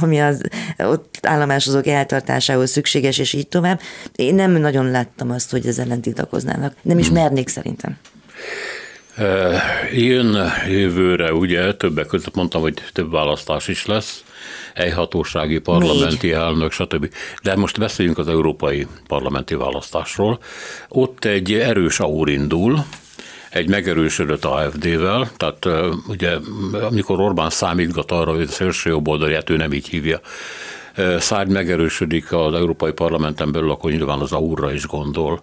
ami az ott állomásozók eltartásához szükséges, és így tovább. Én nem nagyon láttam azt, hogy ez ellen tiltakoznának. Nem is hmm. mernék szerintem. Jön jövőre, ugye, többek között mondtam, hogy több választás is lesz helyhatósági, parlamenti Négy. elnök, stb. De most beszéljünk az európai parlamenti választásról. Ott egy erős aur indul, egy megerősödött AFD-vel, tehát ugye amikor Orbán számítgat arra, hogy a szélső jobboldaliát ő nem így hívja, Szárny megerősödik az Európai Parlamenten belül, akkor nyilván az AUR-ra is gondol,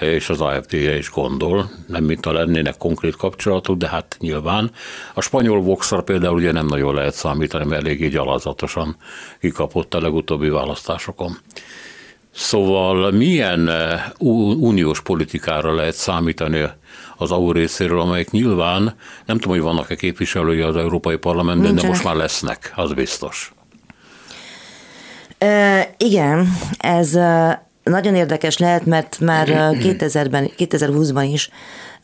és az AFD-re is gondol, nem mint a lennének konkrét kapcsolatok, de hát nyilván. A spanyol voxra például ugye nem nagyon lehet számítani, mert eléggé gyalázatosan kikapott a legutóbbi választásokon. Szóval milyen uniós politikára lehet számítani az AU részéről, amelyek nyilván, nem tudom, hogy vannak-e képviselői az Európai Parlamentben, Nincsenek. de most már lesznek, az biztos. E, igen, ez nagyon érdekes lehet, mert már 2000-ben, [clears throat] 2020-ban is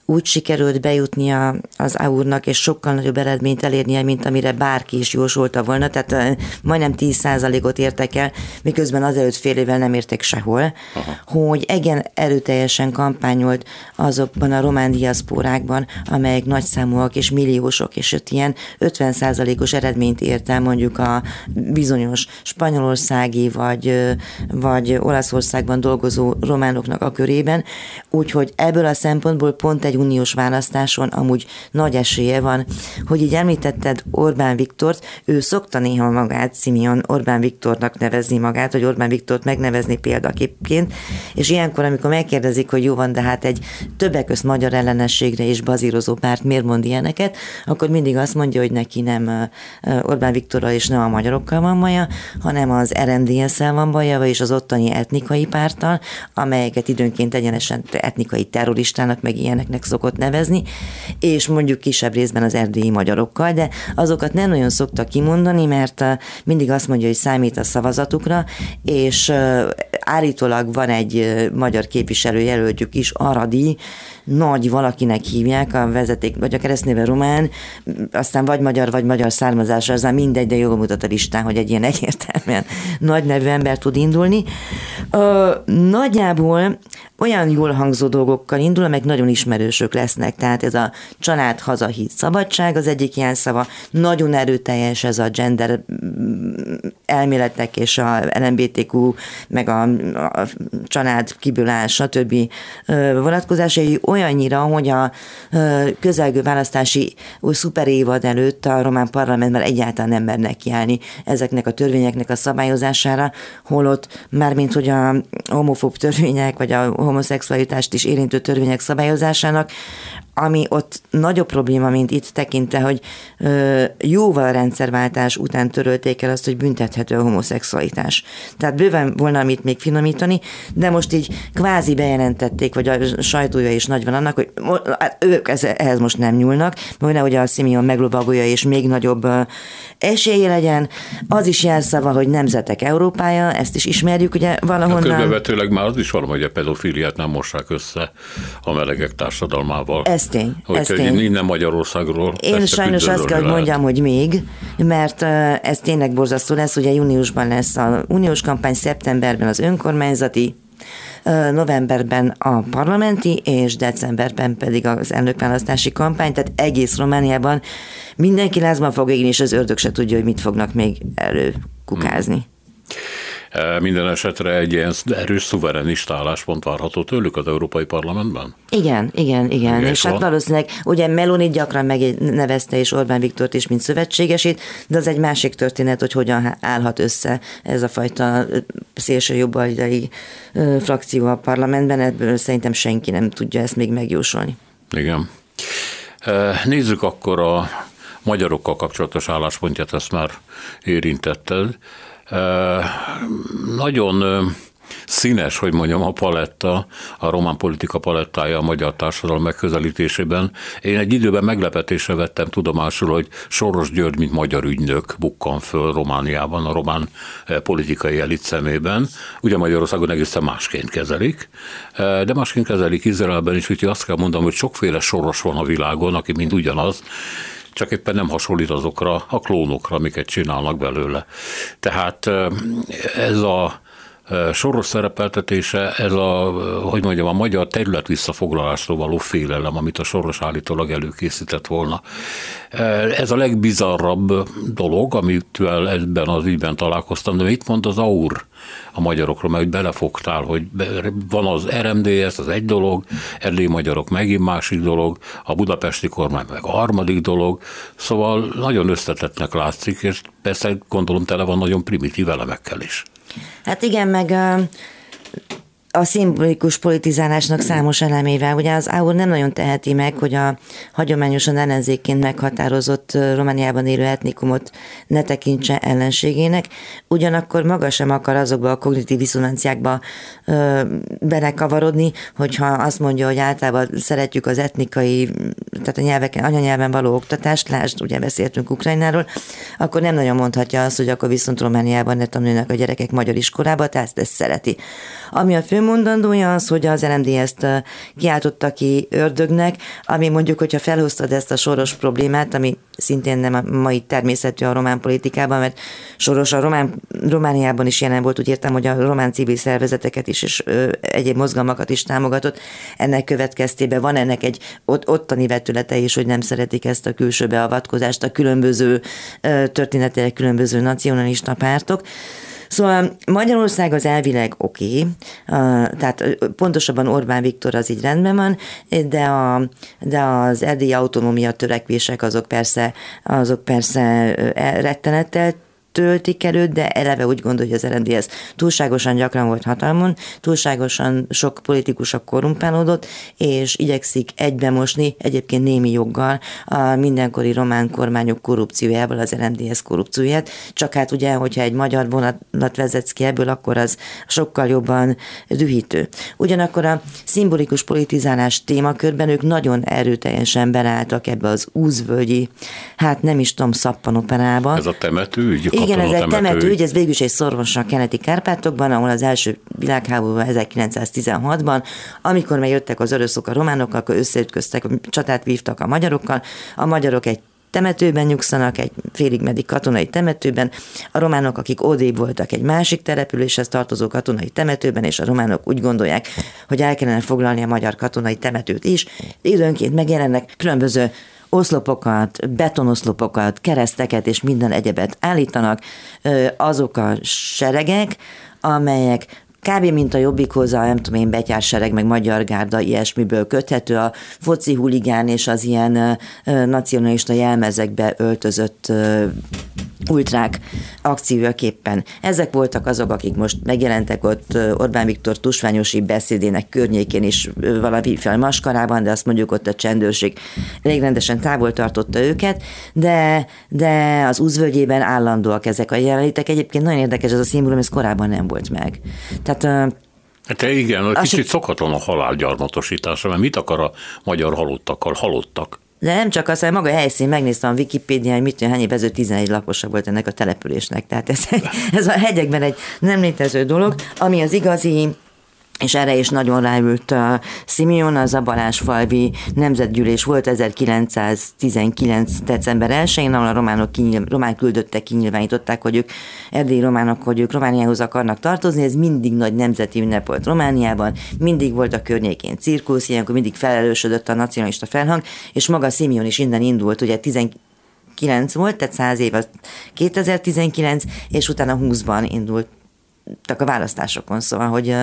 úgy sikerült bejutnia az AUR-nak, és sokkal nagyobb eredményt elérnie, mint amire bárki is jósolta volna, tehát majdnem 10%-ot értek el, miközben azelőtt fél évvel nem értek sehol, Aha. hogy igen erőteljesen kampányolt azokban a román diaszpórákban, amelyek nagyszámúak és milliósok, és ott ilyen 50%-os eredményt ért el mondjuk a bizonyos spanyolországi vagy, vagy Olaszországban dolgozó románoknak a körében, úgyhogy ebből a szempontból pont egy egy uniós választáson amúgy nagy esélye van, hogy így említetted Orbán Viktort, ő szokta néha magát Simeon Orbán Viktornak nevezni magát, hogy Orbán Viktort megnevezni példaképként, és ilyenkor, amikor megkérdezik, hogy jó van, de hát egy többek közt magyar ellenességre és bazírozó párt miért mond ilyeneket, akkor mindig azt mondja, hogy neki nem Orbán Viktorral és nem a magyarokkal van baja, hanem az RMDS-szel van baja, és az ottani etnikai párttal, amelyeket időnként egyenesen etnikai terroristának, meg ilyeneknek szokott nevezni, és mondjuk kisebb részben az erdélyi magyarokkal, de azokat nem nagyon szokta kimondani, mert mindig azt mondja, hogy számít a szavazatukra, és állítólag van egy magyar képviselőjelöltjük is, Aradi, nagy valakinek hívják a vezeték, vagy a keresztnéve román, aztán vagy magyar, vagy magyar származásra, az már mindegy, de jól mutat a listán, hogy egy ilyen egyértelműen nagy nevű ember tud indulni. Ö, nagyjából olyan jól hangzó dolgokkal indul, amelyek nagyon ismerősök lesznek. Tehát ez a család, hazahíd, szabadság az egyik ilyen szava. Nagyon erőteljes ez a gender mm, elméletek és a LMBTQ, meg a, a család kibülás, stb. vonatkozásai olyannyira, hogy a közelgő választási szuper évad előtt a román parlamentben egyáltalán nem mernek kiállni ezeknek a törvényeknek a szabályozására, holott mármint, hogy a homofób törvények, vagy a homoszexualitást is érintő törvények szabályozásának ami ott nagyobb probléma, mint itt tekintve, hogy ö, jóval a rendszerváltás után törölték el azt, hogy büntethető a homoszexualitás. Tehát bőven volna amit még finomítani, de most így kvázi bejelentették, vagy a sajtója is nagy van annak, hogy hát ők ehhez most nem nyúlnak, hogy a Simeon meglovagolja és még nagyobb esélye legyen. Az is jelszava, hogy nemzetek Európája, ezt is ismerjük ugye valahonnan. Körbevetőleg már az is van, hogy a pedofiliát nem mossák össze a melegek társadalmával. Ez ez tény. ez tény. Innen Magyarországról. Én sajnos azt kell, hogy mondjam, hogy még, mert ez tényleg borzasztó lesz, ugye júniusban lesz a uniós kampány, szeptemberben az önkormányzati, novemberben a parlamenti, és decemberben pedig az elnökválasztási kampány, tehát egész Romániában mindenki lázban fog égni, és az ördög se tudja, hogy mit fognak még előkukázni. Hmm. Minden esetre egy ilyen erős szuverenista álláspont várható tőlük az Európai Parlamentben? Igen, igen, igen. és hát valószínűleg ugye Meloni gyakran megnevezte és Orbán Viktort is, mint szövetségesét, de az egy másik történet, hogy hogyan állhat össze ez a fajta szélső jobboldali frakció a parlamentben, ebből szerintem senki nem tudja ezt még megjósolni. Igen. Nézzük akkor a magyarokkal kapcsolatos álláspontját, ezt már érintetted. Nagyon színes, hogy mondjam, a paletta, a román politika palettája a magyar társadalom megközelítésében. Én egy időben meglepetésre vettem tudomásul, hogy Soros György, mint magyar ügynök bukkan föl Romániában, a román politikai elit szemében. Ugye Magyarországon egészen másként kezelik, de másként kezelik Izraelben is, úgyhogy azt kell mondanom, hogy sokféle Soros van a világon, aki mind ugyanaz, csak éppen nem hasonlít azokra a klónokra, amiket csinálnak belőle. Tehát ez a soros szerepeltetése, ez a, hogy mondjam, a magyar terület visszafoglalásról való félelem, amit a soros állítólag előkészített volna. Ez a legbizarrabb dolog, amit ebben az ügyben találkoztam, de mit mond az AUR a magyarokról, mert belefogtál, hogy van az RMDS, az egy dolog, erdélyi magyarok megint másik dolog, a budapesti kormány meg a harmadik dolog, szóval nagyon összetettnek látszik, és persze gondolom tele van nagyon primitív elemekkel is. Hát igen, meg a szimbolikus politizálásnak számos elemével. Ugye az AUR nem nagyon teheti meg, hogy a hagyományosan ellenzékként meghatározott Romániában élő etnikumot ne tekintse ellenségének, ugyanakkor maga sem akar azokba a kognitív diszonanciákba belekavarodni, hogyha azt mondja, hogy általában szeretjük az etnikai, tehát a nyelveken, anyanyelven való oktatást, lásd, ugye beszéltünk Ukrajnáról, akkor nem nagyon mondhatja azt, hogy akkor viszont Romániában ne tanulnak a gyerekek magyar iskolába, tehát ezt szereti. Ami a fő mondandója az, hogy az LMD ezt kiáltotta ki ördögnek, ami mondjuk, hogyha felhoztad ezt a soros problémát, ami szintén nem a mai természetű a román politikában, mert soros a román, Romániában is jelen volt, úgy értem, hogy a román civil szervezeteket is, és ö, egyéb mozgalmakat is támogatott. Ennek következtében van ennek egy ott, ottani vetülete is, hogy nem szeretik ezt a külső beavatkozást, a különböző történetileg különböző nacionalista pártok. Szóval Magyarország az elvileg oké, okay, tehát pontosabban Orbán Viktor az így rendben van, de, a, de az erdélyi autonómia törekvések azok persze, azok persze e, rettenettel töltik előtt, de eleve úgy gondolja, hogy az RMDS túlságosan gyakran volt hatalmon, túlságosan sok politikus a korrumpálódott, és igyekszik egybemosni, egyébként némi joggal a mindenkori román kormányok korrupciójával az RMDS korrupcióját, csak hát ugye, hogyha egy magyar vonat vezetsz ki ebből, akkor az sokkal jobban dühítő. Ugyanakkor a szimbolikus politizálás témakörben ők nagyon erőteljesen belálltak ebbe az úzvölgyi, hát nem is tudom, szappanoperába. Ez a temető igen, ez egy temető ügy, ez végül is egy szorvos a keleti Kárpátokban, ahol az első világháborúban 1916-ban, amikor már jöttek az oroszok a románok, akkor összeütköztek, csatát vívtak a magyarokkal, a magyarok egy temetőben nyugszanak, egy félig meddig katonai temetőben, a románok, akik odébb voltak egy másik településhez tartozó katonai temetőben, és a románok úgy gondolják, hogy el kellene foglalni a magyar katonai temetőt is. Időnként megjelennek különböző oszlopokat, betonoszlopokat, kereszteket és minden egyebet állítanak azok a seregek, amelyek kb. mint a jobbikhoz a, nem tudom én, betyársereg, meg magyar gárda ilyesmiből köthető, a foci huligán és az ilyen nacionalista jelmezekbe öltözött ultrák akcióképpen. Ezek voltak azok, akik most megjelentek ott Orbán Viktor tusványosi beszédének környékén is valamiféle maskarában, de azt mondjuk ott a csendőrség elég rendesen távol tartotta őket, de, de az úzvölgyében állandóak ezek a jelenlétek. Egyébként nagyon érdekes ez a szimbólum, ez korábban nem volt meg. Tehát Hát igen, egy kicsit szokatlan a halálgyarmatosítása, mert mit akar a magyar halottakkal? Halottak. De nem csak az, hanem maga a helyszín, megnéztem a Wikipédia, hogy mit hány évező 11 lakosa volt ennek a településnek. Tehát ez, [laughs] ez a hegyekben egy nem létező dolog, ami az igazi és erre is nagyon ráült a Simeon, az a Balázsfalvi Nemzetgyűlés volt 1919. december 1-én, ahol a románok kinyilv, román küldöttek kinyilvánították, hogy ők erdélyi románok, hogy ők Romániához akarnak tartozni, ez mindig nagy nemzeti ünnep volt Romániában, mindig volt a környékén cirkusz, ilyenkor mindig felelősödött a nacionalista felhang, és maga Simeon is innen indult, ugye 19 volt, tehát 100 év az 2019, és utána 20-ban indult a választásokon, szóval, hogy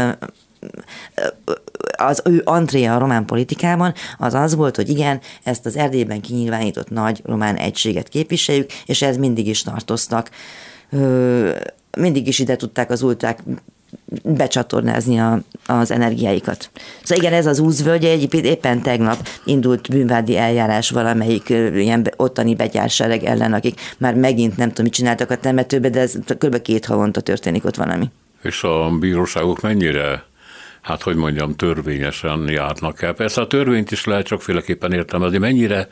az ő antréja a román politikában az az volt, hogy igen, ezt az Erdélyben kinyilvánított nagy román egységet képviseljük, és ez mindig is tartoztak. Mindig is ide tudták az ultrák becsatornázni a, az energiáikat. Szóval igen, ez az úzvölgy, egyébként éppen tegnap indult bűnvádi eljárás valamelyik ilyen ottani betyársereg ellen, akik már megint nem tudom, mit csináltak a temetőbe, de ez kb. két havonta történik ott valami. És a bíróságok mennyire hát hogy mondjam, törvényesen járnak el. Persze a törvényt is lehet sokféleképpen értelmezni. Mennyire,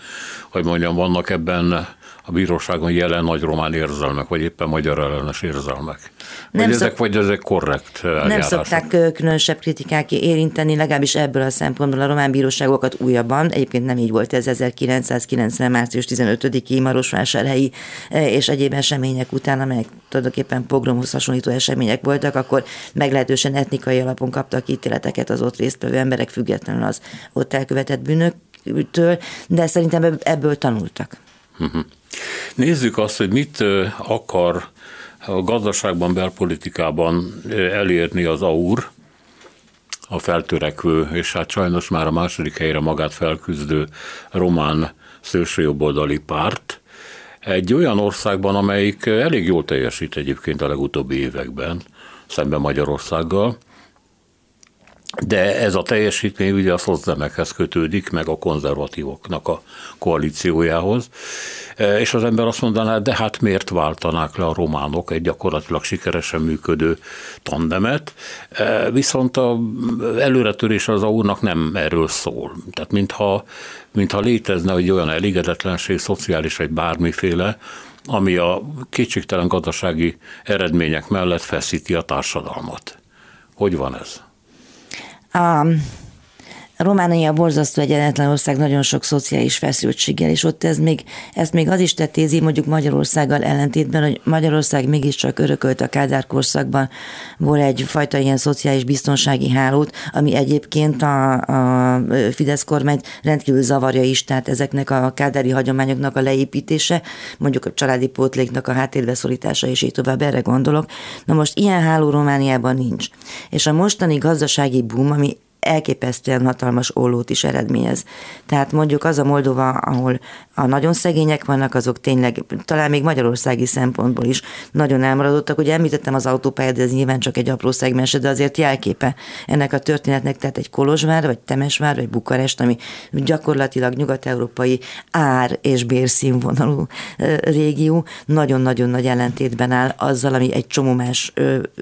hogy mondjam, vannak ebben a bíróságon jelen nagy román érzelmek, vagy éppen magyar ellenes érzelmek? Nem vagy, szok... ezek, vagy ezek korrekt Nem szokták különösebb kritikák érinteni, legalábbis ebből a szempontból a román bíróságokat újabban, egyébként nem így volt ez 1990. március 15-i Marosvásárhelyi és egyéb események után, amelyek tulajdonképpen pogromhoz hasonlító események voltak, akkor meglehetősen etnikai alapon kaptak ítéleteket az ott résztvevő emberek, függetlenül az ott elkövetett bűnöktől, de szerintem ebből tanultak. Uh-huh. Nézzük azt, hogy mit akar a gazdaságban, belpolitikában elérni az AUR, a feltörekvő, és hát sajnos már a második helyre magát felküzdő román szélsőjobboldali párt, egy olyan országban, amelyik elég jól teljesít egyébként a legutóbbi években, szemben Magyarországgal, de ez a teljesítmény ugye a szozdemekhez kötődik, meg a konzervatívoknak a koalíciójához, e, és az ember azt mondaná, de hát miért váltanák le a románok egy gyakorlatilag sikeresen működő tandemet, e, viszont a előretörés az AU-nak nem erről szól. Tehát mintha, mintha létezne egy olyan elégedetlenség, szociális vagy bármiféle, ami a kétségtelen gazdasági eredmények mellett feszíti a társadalmat. Hogy van ez? Um, Románia borzasztó egyenetlen ország, nagyon sok szociális feszültséggel, és ott ez még, ezt még az is tetézi, mondjuk Magyarországgal ellentétben, hogy Magyarország mégiscsak örökölt a Kádár korszakban volt egyfajta ilyen szociális biztonsági hálót, ami egyébként a, a Fidesz kormányt rendkívül zavarja is, tehát ezeknek a kádári hagyományoknak a leépítése, mondjuk a családi pótléknak a háttérbe szorítása, és így tovább erre gondolok. Na most ilyen háló Romániában nincs. És a mostani gazdasági boom, ami elképesztően hatalmas ollót is eredményez. Tehát mondjuk az a Moldova, ahol a nagyon szegények vannak, azok tényleg, talán még magyarországi szempontból is nagyon elmaradottak. Ugye említettem az autópályát, de ez nyilván csak egy apró szegmens, de azért jelképe ennek a történetnek, tehát egy Kolozsvár, vagy Temesvár, vagy Bukarest, ami gyakorlatilag nyugat-európai ár és bérszínvonalú régió, nagyon-nagyon nagy ellentétben áll azzal, ami egy csomó más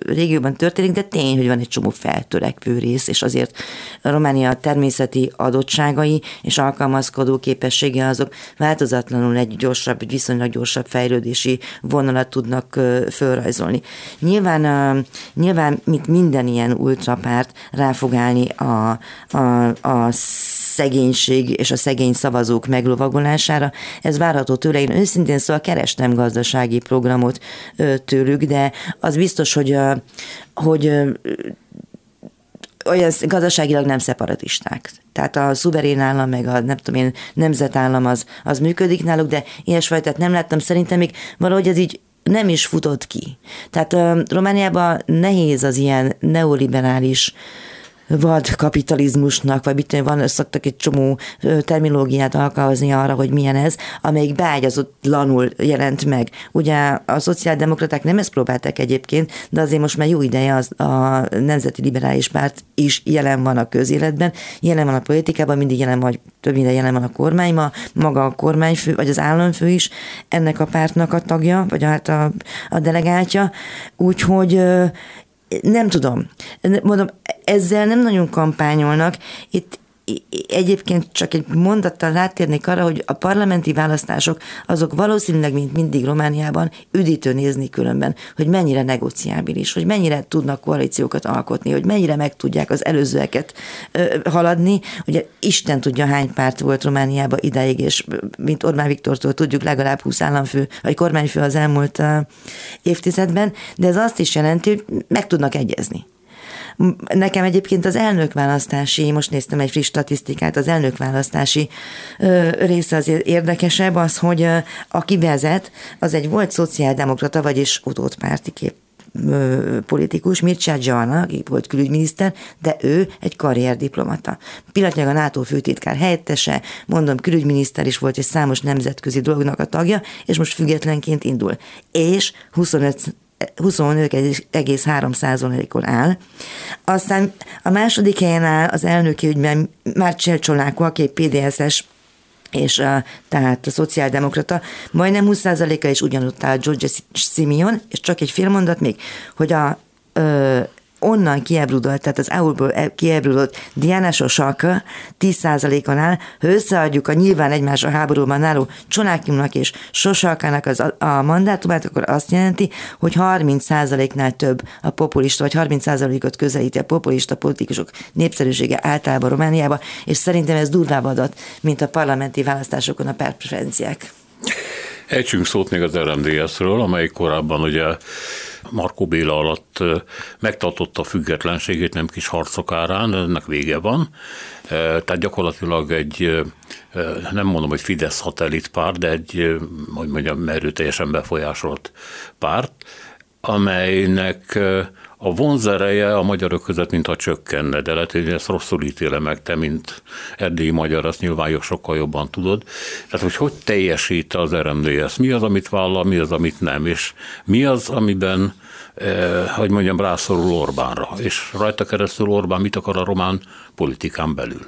régióban történik, de tény, hogy van egy csomó feltörekvő rész, és azért Románia természeti adottságai és alkalmazkodó képessége azok változatlanul egy gyorsabb, viszonylag gyorsabb fejlődési vonalat tudnak fölrajzolni. Nyilván, nyilván mint minden ilyen ultrapárt rá fog állni a, a, a szegénység és a szegény szavazók meglovagolására. Ez várható tőle. Én őszintén szóval kerestem gazdasági programot tőlük, de az biztos, hogy, hogy olyan gazdaságilag nem szeparatisták. Tehát a szuverén állam, meg a nem tudom én, nemzetállam az, az működik náluk, de ilyesfajtát nem láttam. Szerintem még valahogy ez így nem is futott ki. Tehát uh, Romániában nehéz az ilyen neoliberális uh, vad kapitalizmusnak, vagy mit van, szoktak egy csomó terminológiát alkalmazni arra, hogy milyen ez, amelyik beágyazotlanul jelent meg. Ugye a szociáldemokraták nem ezt próbálták egyébként, de azért most már jó ideje az, a Nemzeti Liberális Párt is jelen van a közéletben, jelen van a politikában, mindig jelen van, több minden jelen van a kormányban, maga a kormányfő, vagy az államfő is ennek a pártnak a tagja, vagy hát a, a delegáltja, úgyhogy nem tudom. Mondom, ezzel nem nagyon kampányolnak. Itt egyébként csak egy mondattal rátérnék arra, hogy a parlamenti választások azok valószínűleg, mint mindig Romániában, üdítő nézni különben, hogy mennyire negociábilis, hogy mennyire tudnak koalíciókat alkotni, hogy mennyire meg tudják az előzőeket ö, haladni. Ugye Isten tudja, hány párt volt Romániában idáig, és mint Orbán Viktortól tudjuk, legalább 20 államfő, vagy kormányfő az elmúlt uh, évtizedben, de ez azt is jelenti, hogy meg tudnak egyezni. Nekem egyébként az elnökválasztási, most néztem egy friss statisztikát, az elnökválasztási része az érdekesebb, az, hogy aki vezet, az egy volt szociáldemokrata, vagyis utódpárti kép politikus, Mircea Gianna, aki volt külügyminiszter, de ő egy karrierdiplomata. Pillanatnyilag a NATO főtitkár helyettese, mondom, külügyminiszter is volt, és számos nemzetközi dolognak a tagja, és most függetlenként indul. És 25 25,3%-on áll. Aztán a második helyen áll az elnöki ügyben Márcsel Csoláko, aki egy PDS-es és a, tehát a szociáldemokrata, majdnem 20%-a is ugyanott áll George Simeon, és csak egy fél mondat még, hogy a onnan kiebrudott, tehát az EU-ból e- kiebrudott Sosaka 10%-on áll, ha összeadjuk a nyilván egymás a háborúban álló Csonákimnak és Sosakának az, a mandátumát, akkor azt jelenti, hogy 30%-nál több a populista, vagy 30%-ot közelíti a populista politikusok népszerűsége általában Romániába, és szerintem ez durvább adat, mint a parlamenti választásokon a preferenciák. Együnk szót még az RMDS-ről, amely korábban ugye Markó Béla alatt megtartotta a függetlenségét nem kis harcok árán, ennek vége van. Tehát gyakorlatilag egy, nem mondom, hogy Fidesz szatellit párt, de egy, hogy mondjam, erőteljesen befolyásolt párt, amelynek a vonzereje a magyarok között mintha csökkenne, de lehet, hogy ezt rosszul ítélem meg, te, mint erdélyi magyar, azt nyilván sokkal jobban tudod. Tehát, hogy hogy teljesít az RMDS, mi az, amit vállal, mi az, amit nem, és mi az, amiben eh, hogy mondjam, rászorul Orbánra, és rajta keresztül Orbán mit akar a román politikán belül?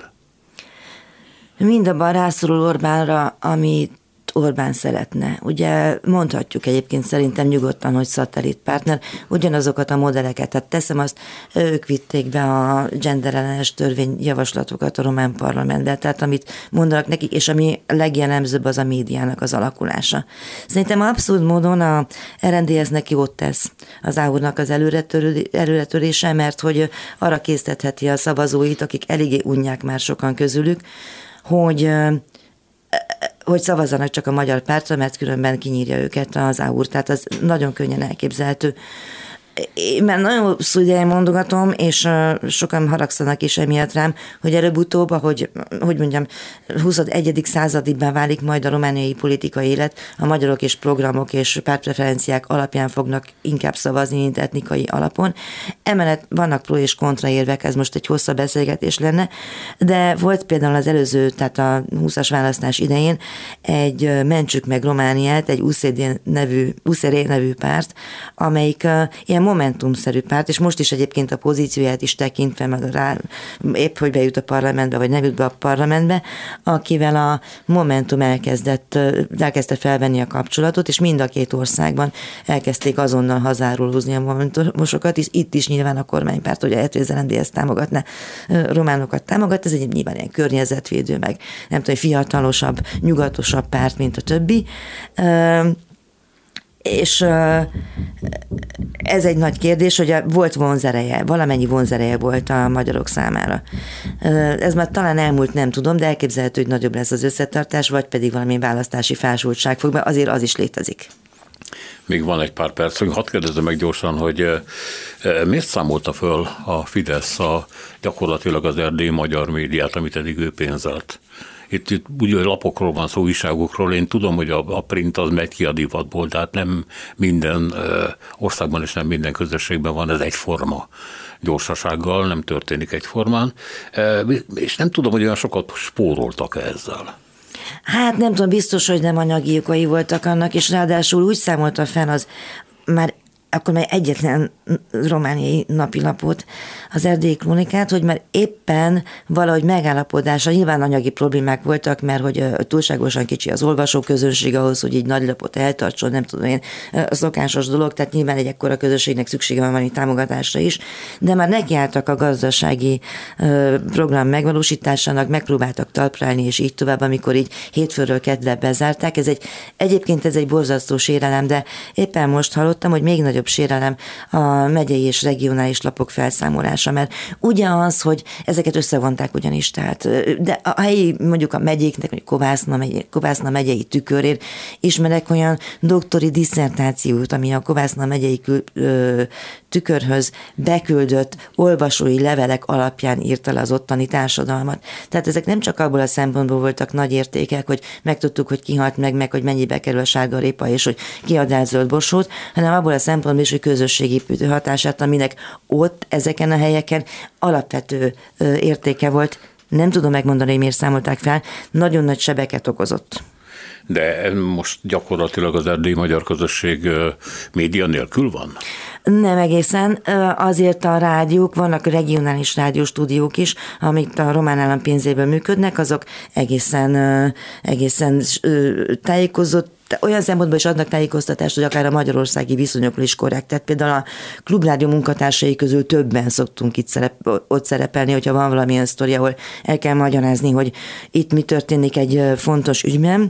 Mindabban rászorul Orbánra, amit Orbán szeretne. Ugye mondhatjuk egyébként szerintem nyugodtan, hogy szatellitpartner, ugyanazokat a modelleket, tehát teszem azt, ők vitték be a genderellenes törvényjavaslatokat a román parlamentbe, tehát amit mondanak nekik, és ami legjellemzőbb az a médiának az alakulása. Szerintem abszolút módon a RNDS neki jót tesz az áurnak az előretörése, mert hogy arra késztetheti a szavazóit, akik eléggé unják már sokan közülük, hogy hogy szavazzanak csak a magyar pártra, mert különben kinyírja őket az AUR, tehát az nagyon könnyen elképzelhető én már nagyon hosszú ideje mondogatom, és sokan haragszanak is emiatt rám, hogy előbb-utóbb, ahogy, hogy mondjam, 21. századibben válik majd a romániai politikai élet, a magyarok és programok és pártpreferenciák alapján fognak inkább szavazni, mint etnikai alapon. Emellett vannak pro és kontra érvek, ez most egy hosszabb beszélgetés lenne, de volt például az előző, tehát a 20-as választás idején egy Mentsük meg Romániát, egy UCD nevű, UCD nevű párt, amelyik ilyen ilyen momentumszerű párt, és most is egyébként a pozícióját is tekintve, meg rá, épp hogy bejut a parlamentbe, vagy nem jut be a parlamentbe, akivel a Momentum elkezdett, elkezdte felvenni a kapcsolatot, és mind a két országban elkezdték azonnal hazárulózni a momentumosokat, és itt is nyilván a kormánypárt, hogy a az ezt támogatná, románokat támogat, ez egy nyilván ilyen környezetvédő, meg nem tudom, fiatalosabb, nyugatosabb párt, mint a többi és ez egy nagy kérdés, hogy volt vonzereje, valamennyi vonzereje volt a magyarok számára. Ez már talán elmúlt, nem tudom, de elképzelhető, hogy nagyobb lesz az összetartás, vagy pedig valami választási fásultság fog, mert azért az is létezik. Még van egy pár percünk. Hadd kérdezzem meg gyorsan, hogy miért számolta föl a Fidesz a, gyakorlatilag az erdélyi magyar médiát, amit eddig ő pénzelt? Itt, itt úgy lapokról van szó, újságokról, én tudom, hogy a, a print az megy ki a divatból, tehát nem minden ö, országban és nem minden közösségben van ez egyforma gyorsasággal, nem történik egyformán, és nem tudom, hogy olyan sokat spóroltak ezzel. Hát nem tudom, biztos, hogy nem anyagi okai voltak annak, és ráadásul úgy számolta fel az már akkor már egyetlen romániai napilapot, az erdélyi krónikát, hogy már éppen valahogy megállapodása, nyilván anyagi problémák voltak, mert hogy túlságosan kicsi az olvasóközönség ahhoz, hogy így nagy lapot eltartson, nem tudom én, a szokásos dolog, tehát nyilván egy ekkora közösségnek szüksége van valami támogatásra is, de már nekiálltak a gazdasági program megvalósításának, megpróbáltak talprálni, és így tovább, amikor így hétfőről kedve bezárták. Ez egy, egyébként ez egy borzasztó sérelem, de éppen most hallottam, hogy még nagyobb legnagyobb sérelem a megyei és regionális lapok felszámolása, mert ugyanaz, hogy ezeket összevonták ugyanis, tehát, de a helyi, mondjuk a megyéknek, mondjuk Kovászna, megy, Kovászna megyei tükörért ismerek olyan doktori diszertációt, ami a Kovászna megyei kül, ö, tükörhöz beküldött olvasói levelek alapján írta le az ottani társadalmat. Tehát ezek nem csak abból a szempontból voltak nagy értékek, hogy megtudtuk, hogy kihalt meg, meg hogy mennyibe kerül a sárga répa, és hogy kiad el zöld borsót, hanem abból a szempontból hogy közösségépítő hatását, aminek ott, ezeken a helyeken alapvető értéke volt. Nem tudom megmondani, hogy miért számolták fel, nagyon nagy sebeket okozott de most gyakorlatilag az erdélyi magyar közösség média nélkül van? Nem egészen. Azért a rádiók, vannak regionális rádióstúdiók is, amik a román állam pénzéből működnek, azok egészen, egészen tájékozott olyan szempontból is adnak tájékoztatást, hogy akár a magyarországi viszonyokról is korrekt. Tehát például a klubrádió munkatársai közül többen szoktunk itt szerep, ott szerepelni, hogyha van valamilyen sztori, ahol el kell magyarázni, hogy itt mi történik egy fontos ügyben.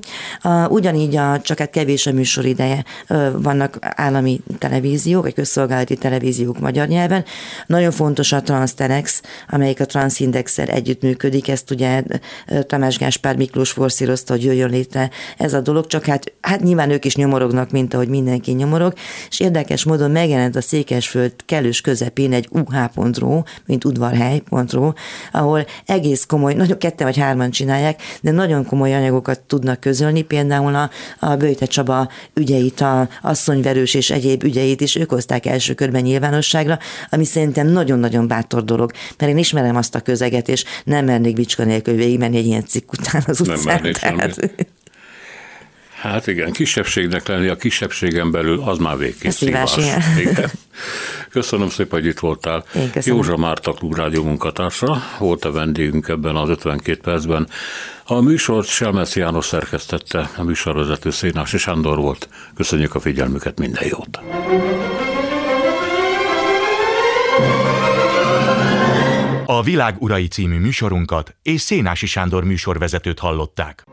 Ugyanígy a, csak hát kevés a műsorideje vannak állami televíziók, vagy közszolgálati televíziók magyar nyelven. Nagyon fontos a Transtenex, amelyik a Transindexel együttműködik, ezt ugye Tamás Gáspár Miklós forszírozta, hogy jöjjön létre ez a dolog, csak hát hát nyilván ők is nyomorognak, mint ahogy mindenki nyomorog, és érdekes módon megjelent a Székesföld kellős közepén egy UH.ro, mint udvarhely.ro, ahol egész komoly, nagyon ketten vagy hárman csinálják, de nagyon komoly anyagokat tudnak közölni, például a, a Böjte Csaba ügyeit, a asszonyverős és egyéb ügyeit is ők hozták első körben nyilvánosságra, ami szerintem nagyon-nagyon bátor dolog, mert én ismerem azt a közeget, és nem mernék bicska nélkül végigmenni egy ilyen cikk után az utcán. Nem Hát igen, kisebbségnek lenni a kisebbségen belül, az már végképp szívás. Igen. Köszönöm szépen, hogy itt voltál. Józsa Márta Klubrádió munkatársa volt a vendégünk ebben az 52 percben. A műsort Selmesz János szerkesztette, a műsorvezető Szénási Sándor volt. Köszönjük a figyelmüket, minden jót! A Világ Urai című műsorunkat és Szénási Sándor műsorvezetőt hallották.